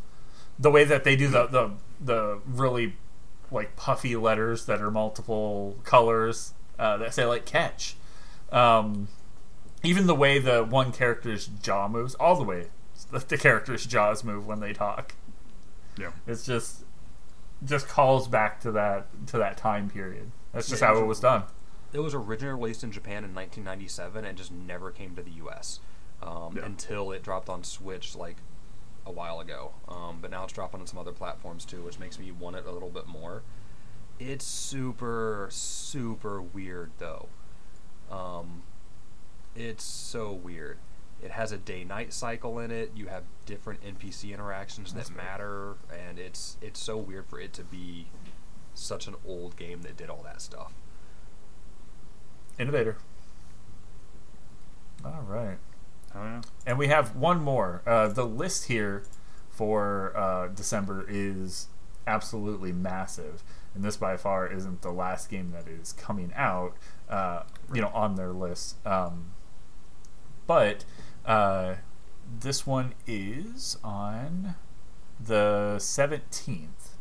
The way that they do the the the really like puffy letters that are multiple colors uh, that say like catch. Um, even the way the one character's jaw moves, all the way that the character's jaws move when they talk. yeah. It's just just calls back to that to that time period. That's just Yeah, how it was done. it was originally released in Japan in 1997 and just never came to the U.S. Um, Yeah. until it dropped on Switch like a while ago. Um, but now it's dropping on some other platforms too, which makes me want it a little bit more. It's super super weird though. Um, it's so weird. It has a day-night cycle in it. You have different NPC interactions That's that weird. matter, and it's it's so weird for it to be such an old game that did all that stuff. Innovator. All right. Oh. And we have one more. Uh, the list here for uh, December is absolutely massive, and this by far isn't the last game that is coming out. Uh, you know, on their list. Um, but uh, this one is on the seventeenth.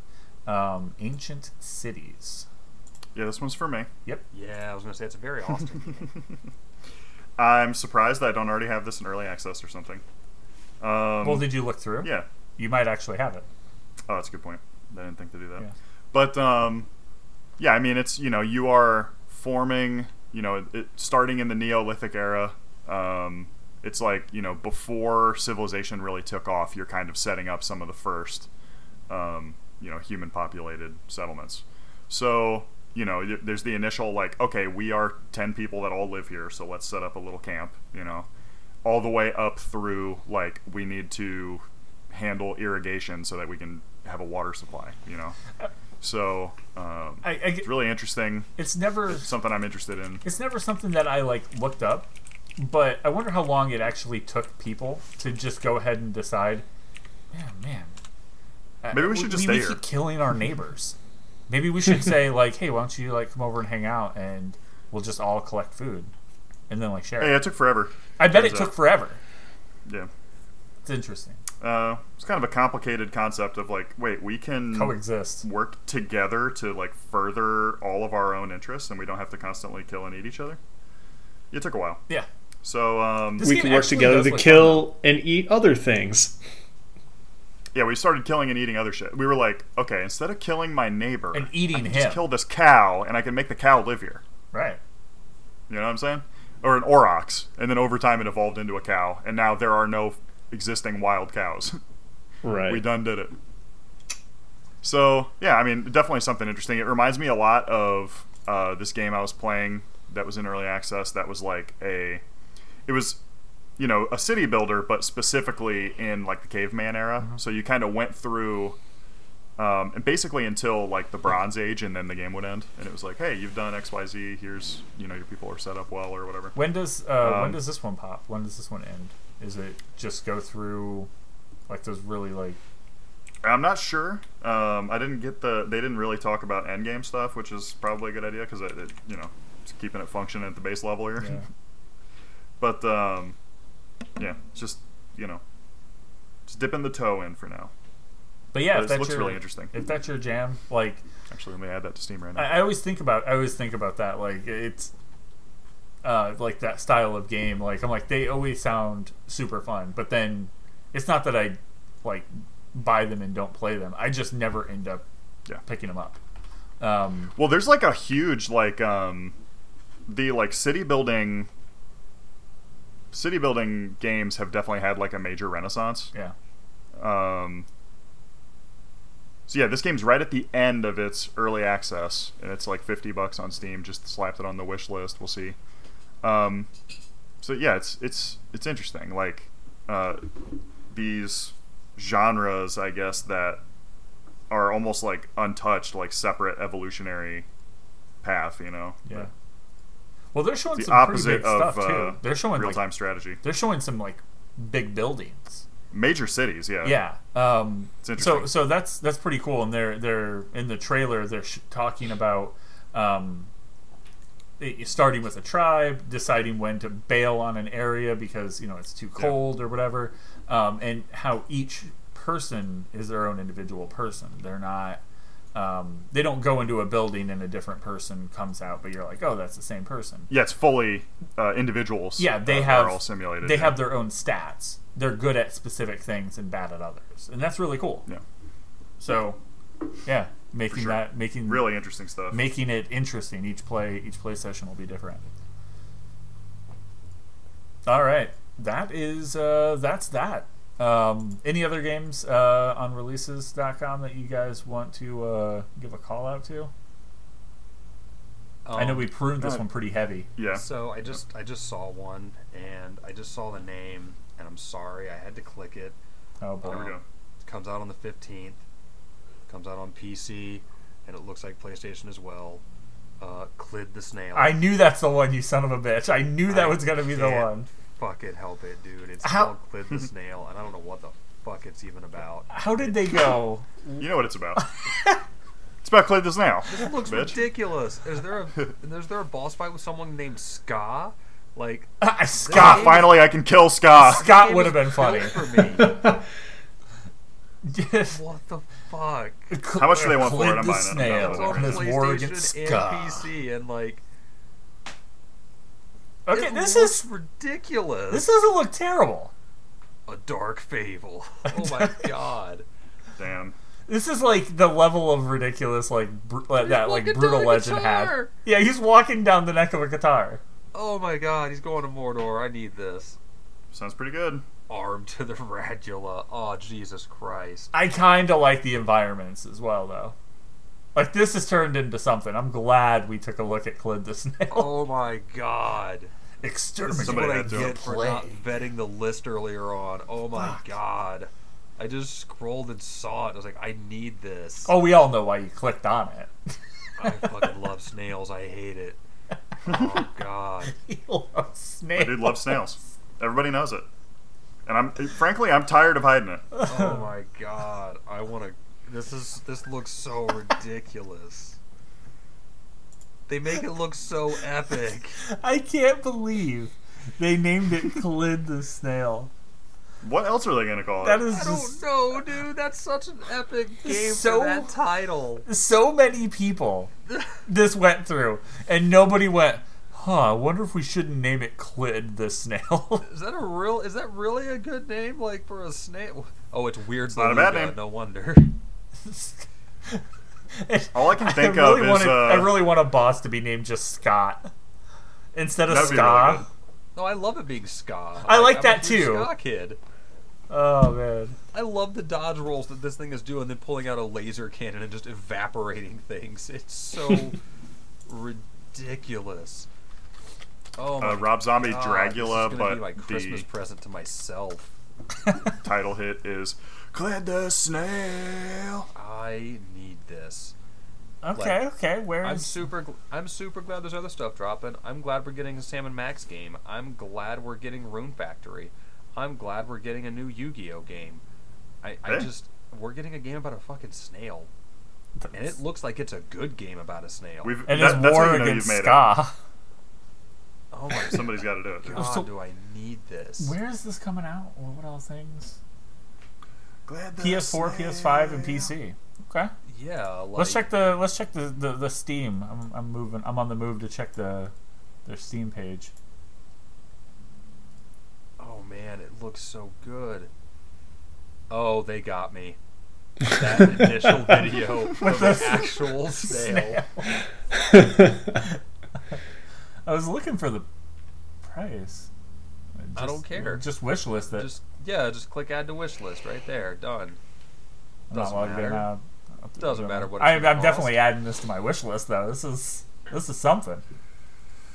Um, Ancient Cities. Yeah, this one's for me. Yep. Yeah, I was gonna say it's a very Austin game. I'm surprised that I don't already have this in early access or something. Um, well, did you look through? yeah. You might actually have it. Oh, that's a good point. I didn't think to do that. Yeah. But um, yeah, I mean, it's you know you are forming, you know, it, it, starting in the Neolithic era. Um, it's like you know before civilization really took off. You're kind of setting up some of the first, um, you know, human populated settlements. So you know, there's the initial like, okay, we are ten people that all live here, so let's set up a little camp. You know, all the way up through like we need to handle irrigation so that we can have a water supply. You know, so um, I, I, it's really interesting. it's never Something I'm interested in. it's never something that I like looked up, but I wonder how long it actually took people to just go ahead and decide. Yeah, man. uh, Maybe we should just we keep here." killing our neighbors. Maybe we should say like, hey, why don't you like come over and hang out, and we'll just all collect food, and then like share. Hey, it. it took forever. I bet it turns took out. forever. Yeah. It's interesting. Uh, it's kind of a complicated concept of like, wait, we can Coexist. work together to like further all of our own interests, and we don't have to constantly kill and eat each other. It took a while. Yeah. So um, we game can work together to kill and eat other things. yeah, we started killing and eating other shit. We were like, okay, instead of killing my neighbor And eating I can him. just kill this cow, and I can make the cow live here. Right. You know what I'm saying? Or an aurochs, and then over time it evolved into a cow, and now there are no existing wild cows. Right. we done did it. So yeah, I mean, definitely something interesting. It reminds me a lot of uh, this game I was playing that was in early access. That was like a, it was, you know, a city builder, but specifically in like the caveman era. So you kind of went through, um, and basically until like the Bronze Age, and then the game would end. And it was like, hey, you've done X, Y, Z. Here's, you know, your people are set up well or whatever. When does uh, when Um, does this one pop? When does this one end? Is it just go through like those really like I'm not sure. Um, I didn't get the. They didn't really talk about endgame stuff, which is probably a good idea because it, it, you know, it's keeping it functioning at the base level here. Yeah. but um, yeah, just you know, just dipping the toe in for now. But yeah, But if it that's looks your, really interesting. If that's your jam, like Actually, let me add that to Steam right now. I, I always think about, I always think about that. Like it's, uh, like that style of game. Like I'm like they always sound super fun, but then it's not that I like buy them and don't play them. I just never end up Yeah. picking them up. Um, Well, there's like a huge like um the like city building city building games have definitely had like a major renaissance. yeah. Um so yeah, this game's right at the end of its early access, and it's like fifty bucks on Steam. Just slapped it on the wish list. We'll see. Um, so yeah, it's it's it's interesting. Like uh, these genres, I guess that are almost like untouched, like separate evolutionary path. You know, Yeah. Well, they're showing the some pretty big of stuff uh, too. They're showing real like time strategy. they're showing some like big buildings. Major cities, yeah. Yeah. Um, It's so interesting. so that's that's pretty cool. And they're they're in the trailer. They're sh- talking about um, starting with a tribe, deciding when to bail on an area because you know it's too cold or whatever, um, and how each person is their own individual person. They're not. Um, they don't go into a building and a different person comes out, but you're like, oh, that's the same person. Yeah, it's fully uh, individuals. Yeah, they uh, have all simulated. They yeah. have their own stats. They're good at specific things and bad at others, and that's really cool. Yeah. So, yeah, making sure. that making really interesting stuff. making it interesting. Each play each play session will be different. All right, that is uh, that's that. Um, any other games uh, on releases.com that you guys want to uh, give a call out to? I know Um, we pruned this uh, one pretty heavy. yeah. So I just I just saw one and I just saw the name and I'm sorry I had to click it. Oh boy. There we Um, go. It comes out on the 15th. Comes out on PC and it looks like PlayStation as well. Uh, Clid the Snail. I knew that's the one, you son of a bitch. I knew that I was gonna be the can't one. Fucking help it, dude. It's How- called Clid the Snail and I don't know what the fuck it's even about. How did they go? You know what it's about. it's about Clay the Snail. This looks bitch. ridiculous. Is there a is there a boss fight with someone named Ska? Like Scott. They- Finally, I can kill Scott. Scott would have been funny. for me. Yes. what the fuck? How much do they want for it? Clid I'm the buying it. I'm snail It's downloading on and it. his war PlayStation against and Scott. PC and like Okay, it this looks is ridiculous. this doesn't look terrible. a dark fable. Oh my god. Damn. This is like the level of ridiculous, like br- uh, that, like Brütal Legend had. Yeah, he's walking down the neck of a guitar. Oh my god, he's going to Mordor. I need this. Sounds pretty good. Arm to the radula. Oh Jesus Christ. I kind of like the environments as well, though. Like this has turned into something. I'm glad we took a look at Clid the Snail. Oh my god. This Exterminate. Somebody what I had to. get for not vetting the list earlier on. Oh my Fuck. god. I just scrolled and saw it. I was like, I need this. Oh, we all know why you clicked on it. I fucking love snails. I hate it. Oh god. he loves snails. I do love snails. Everybody knows it. And I'm frankly, I'm tired of hiding it. Oh my god. I want to. This is. This looks so ridiculous. They make it look so epic. I can't believe they named it Clid the Snail. What else are they gonna call That it? is I just don't know, dude. That's such an epic game So- for that title. so many people this went through, and nobody went. Huh? I wonder if we shouldn't name it Clid the Snail. Is that a real? Is that really a good name, like for a snail? Oh, it's weird. not a bad name. No wonder. All I can think really of is, uh, I really want a boss to be named just Scott instead of That'd Ska. really good. No, I love it being ska. I like I'm that a too. Ska kid. Oh man. I love the dodge rolls that this thing is doing, then pulling out a laser cannon and just evaporating things. It's so ridiculous. Oh my Uh, Rob Zombie God, Dragula, this is but be my Christmas the present to myself. title hit is Clid the Snail. I need this. Okay, okay. Where I'm is super. Gl- I'm super glad there's other stuff dropping. I'm glad we're getting a Sam and Max game. I'm glad we're getting Rune Factory. I'm glad we're getting a new Yu-Gi-Oh game. I, I Hey. just we're getting a game about a fucking snail, and it looks like it's a good game about a snail. We've and that, it's that's how war you know against you've ska. oh my it. Somebody's got to do it. god, So- do I need this? Where is this coming out? Or what all things? Glad PS4, PS5, and PC. Okay. Yeah, like, let's check the let's check the, the, the Steam. I'm, I'm moving. I'm on the move to check the their Steam page. Oh man, it looks so good. Oh, they got me. That initial video of With an the actual snail. I was looking for the price. I don't care. Just wish list it. Just yeah, just click add to wish list right there. Done. I'm not doesn't matter. now. I'll Doesn't it. matter what it's I, I'm gonna definitely adding this to my wish list though. This is this is something.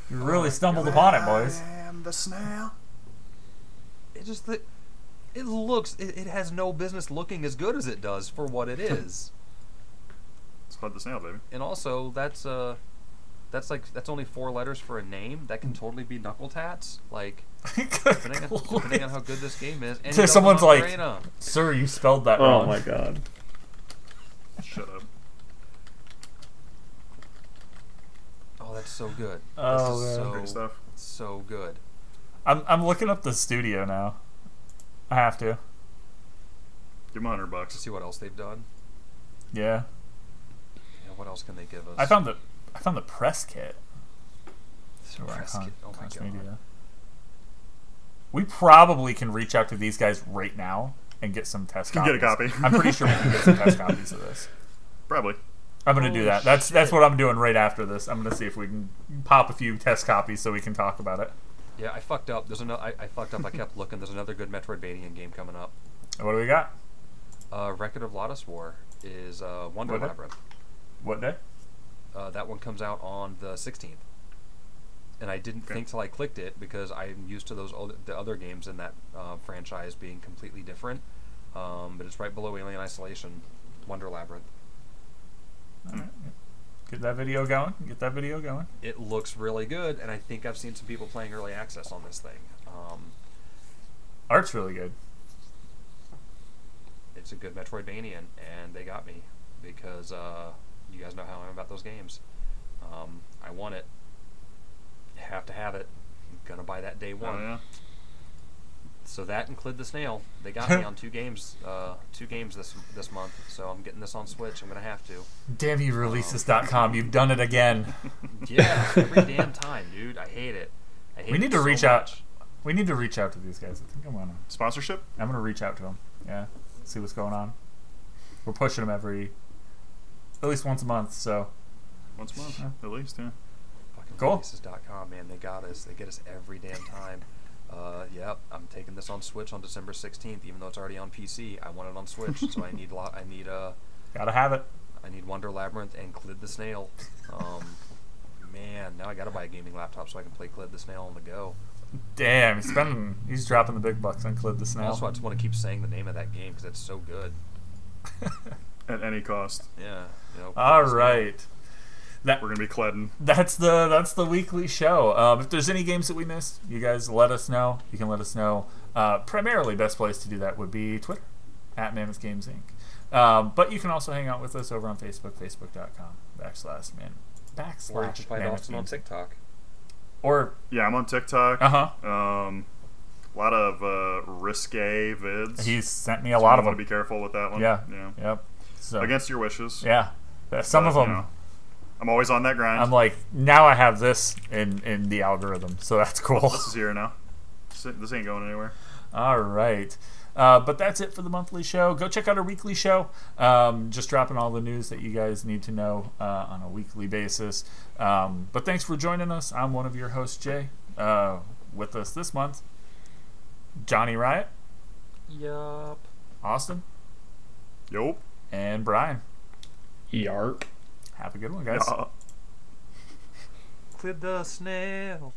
You really my stumbled upon it, boys. I am the snail. It just it, it looks it, it has no business looking as good as it does for what it is. It's called the snail, baby. and also that's uh that's like that's only four letters for a name. That can totally be knuckle tats. Like depending on, depending on how good this game is. And So someone's like- Arena. Sir, you spelled that oh wrong. Oh my god. Shut up. Oh, that's so good. Oh, this is man. so Great stuff. so good. I'm I'm looking up the studio now. I have to. Give him a hundred To bucks. see what else they've done. Yeah. Yeah, what else can they give us? I found the I found the press kit. So press Con- kit. Oh my Cons god. Media. We probably can reach out to these guys right now and get some test Can copies. get a copy. I'm pretty sure we can get some test copies of this. Probably. I'm gonna do that. That's that's what I'm doing right after this. I'm gonna see if we can pop a few test copies so we can talk about it. Yeah, I fucked up. There's another. I, I fucked up. I kept looking. There's another good Metroidvania game coming up. What do we got? Uh, Record of Lodoss War is uh, Wonder What day? What day? Uh, that one comes out on the 16th. And I didn't Okay. think till I clicked it because I'm used to those other, the other games in that uh, franchise being completely different. Um, but it's right below Alien Isolation, Wonder Labyrinth. All right. Get that video going. Get that video going. It looks really good, and I think I've seen some people playing early access on this thing. Um, Art's really good. it's a good Metroidvania, and they got me because uh, you guys know how I am about those games. Um, I want it. Have to have it. I'm gonna buy that day one. Oh yeah. So that and Clid the Snail. They got me on two games, uh, two games this this month. So I'm getting this on Switch. I'm gonna have to. Damn you, releases.com. You've done it again. Yeah, every damn time, dude. I hate it. I hate We it need to so reach out. We need to reach out to these guys. I think I'm gonna. Sponsorship? I'm gonna reach out to them. Yeah, see what's going on. We're pushing them every, at least once a month. So Once a month, Yeah. at least. Yeah. Fucking Cool. releases.com, man. They got us. They get us every damn time. Uh, yep, I'm taking this on Switch on December 16th, even though it's already on PC. I want it on Switch, so I need lot. I need uh, gotta have it. I need Wonder Labyrinth and Clid the Snail. Um, man, now I gotta buy a gaming laptop so I can play Clid the Snail on the go. Damn, he's spending. He's dropping the big bucks on Clid the Snail. Also, I just want to keep saying the name of that game because it's so good. At any cost. Yeah. You know, All Clid the That We're gonna be Cleddon. that's the that's the weekly show. Um, if there's any games that we missed, you guys let us know. You can let us know. Uh, primarily, best place to do that would be Twitter at Mammoth Games Inc. Um, but you can also hang out with us over on Facebook, facebook.com backslash man Or you backslash can find Mammoth Austin on TikTok. Or Yeah, I'm on TikTok. uh huh. Um, a lot of uh, risque vids. He's sent me a So lot you of them. to be careful with that one. Yeah. Yeah. Yep. So Against your wishes. yeah, some But, of you them. know, I'm always on that grind. I'm like, now I have this in in the algorithm, so that's cool. this is here now. This this ain't going anywhere. All right. Uh, but that's it for the monthly show. Go check out our weekly show. Um, just dropping all the news that you guys need to know uh, on a weekly basis. Um, but thanks for joining us. I'm one of your hosts, Jay. Uh, with us this month, Johnny Riot, Yup. Austin, Yup. And Brian. Yarp. Have a good one, guys. Clid the Snail.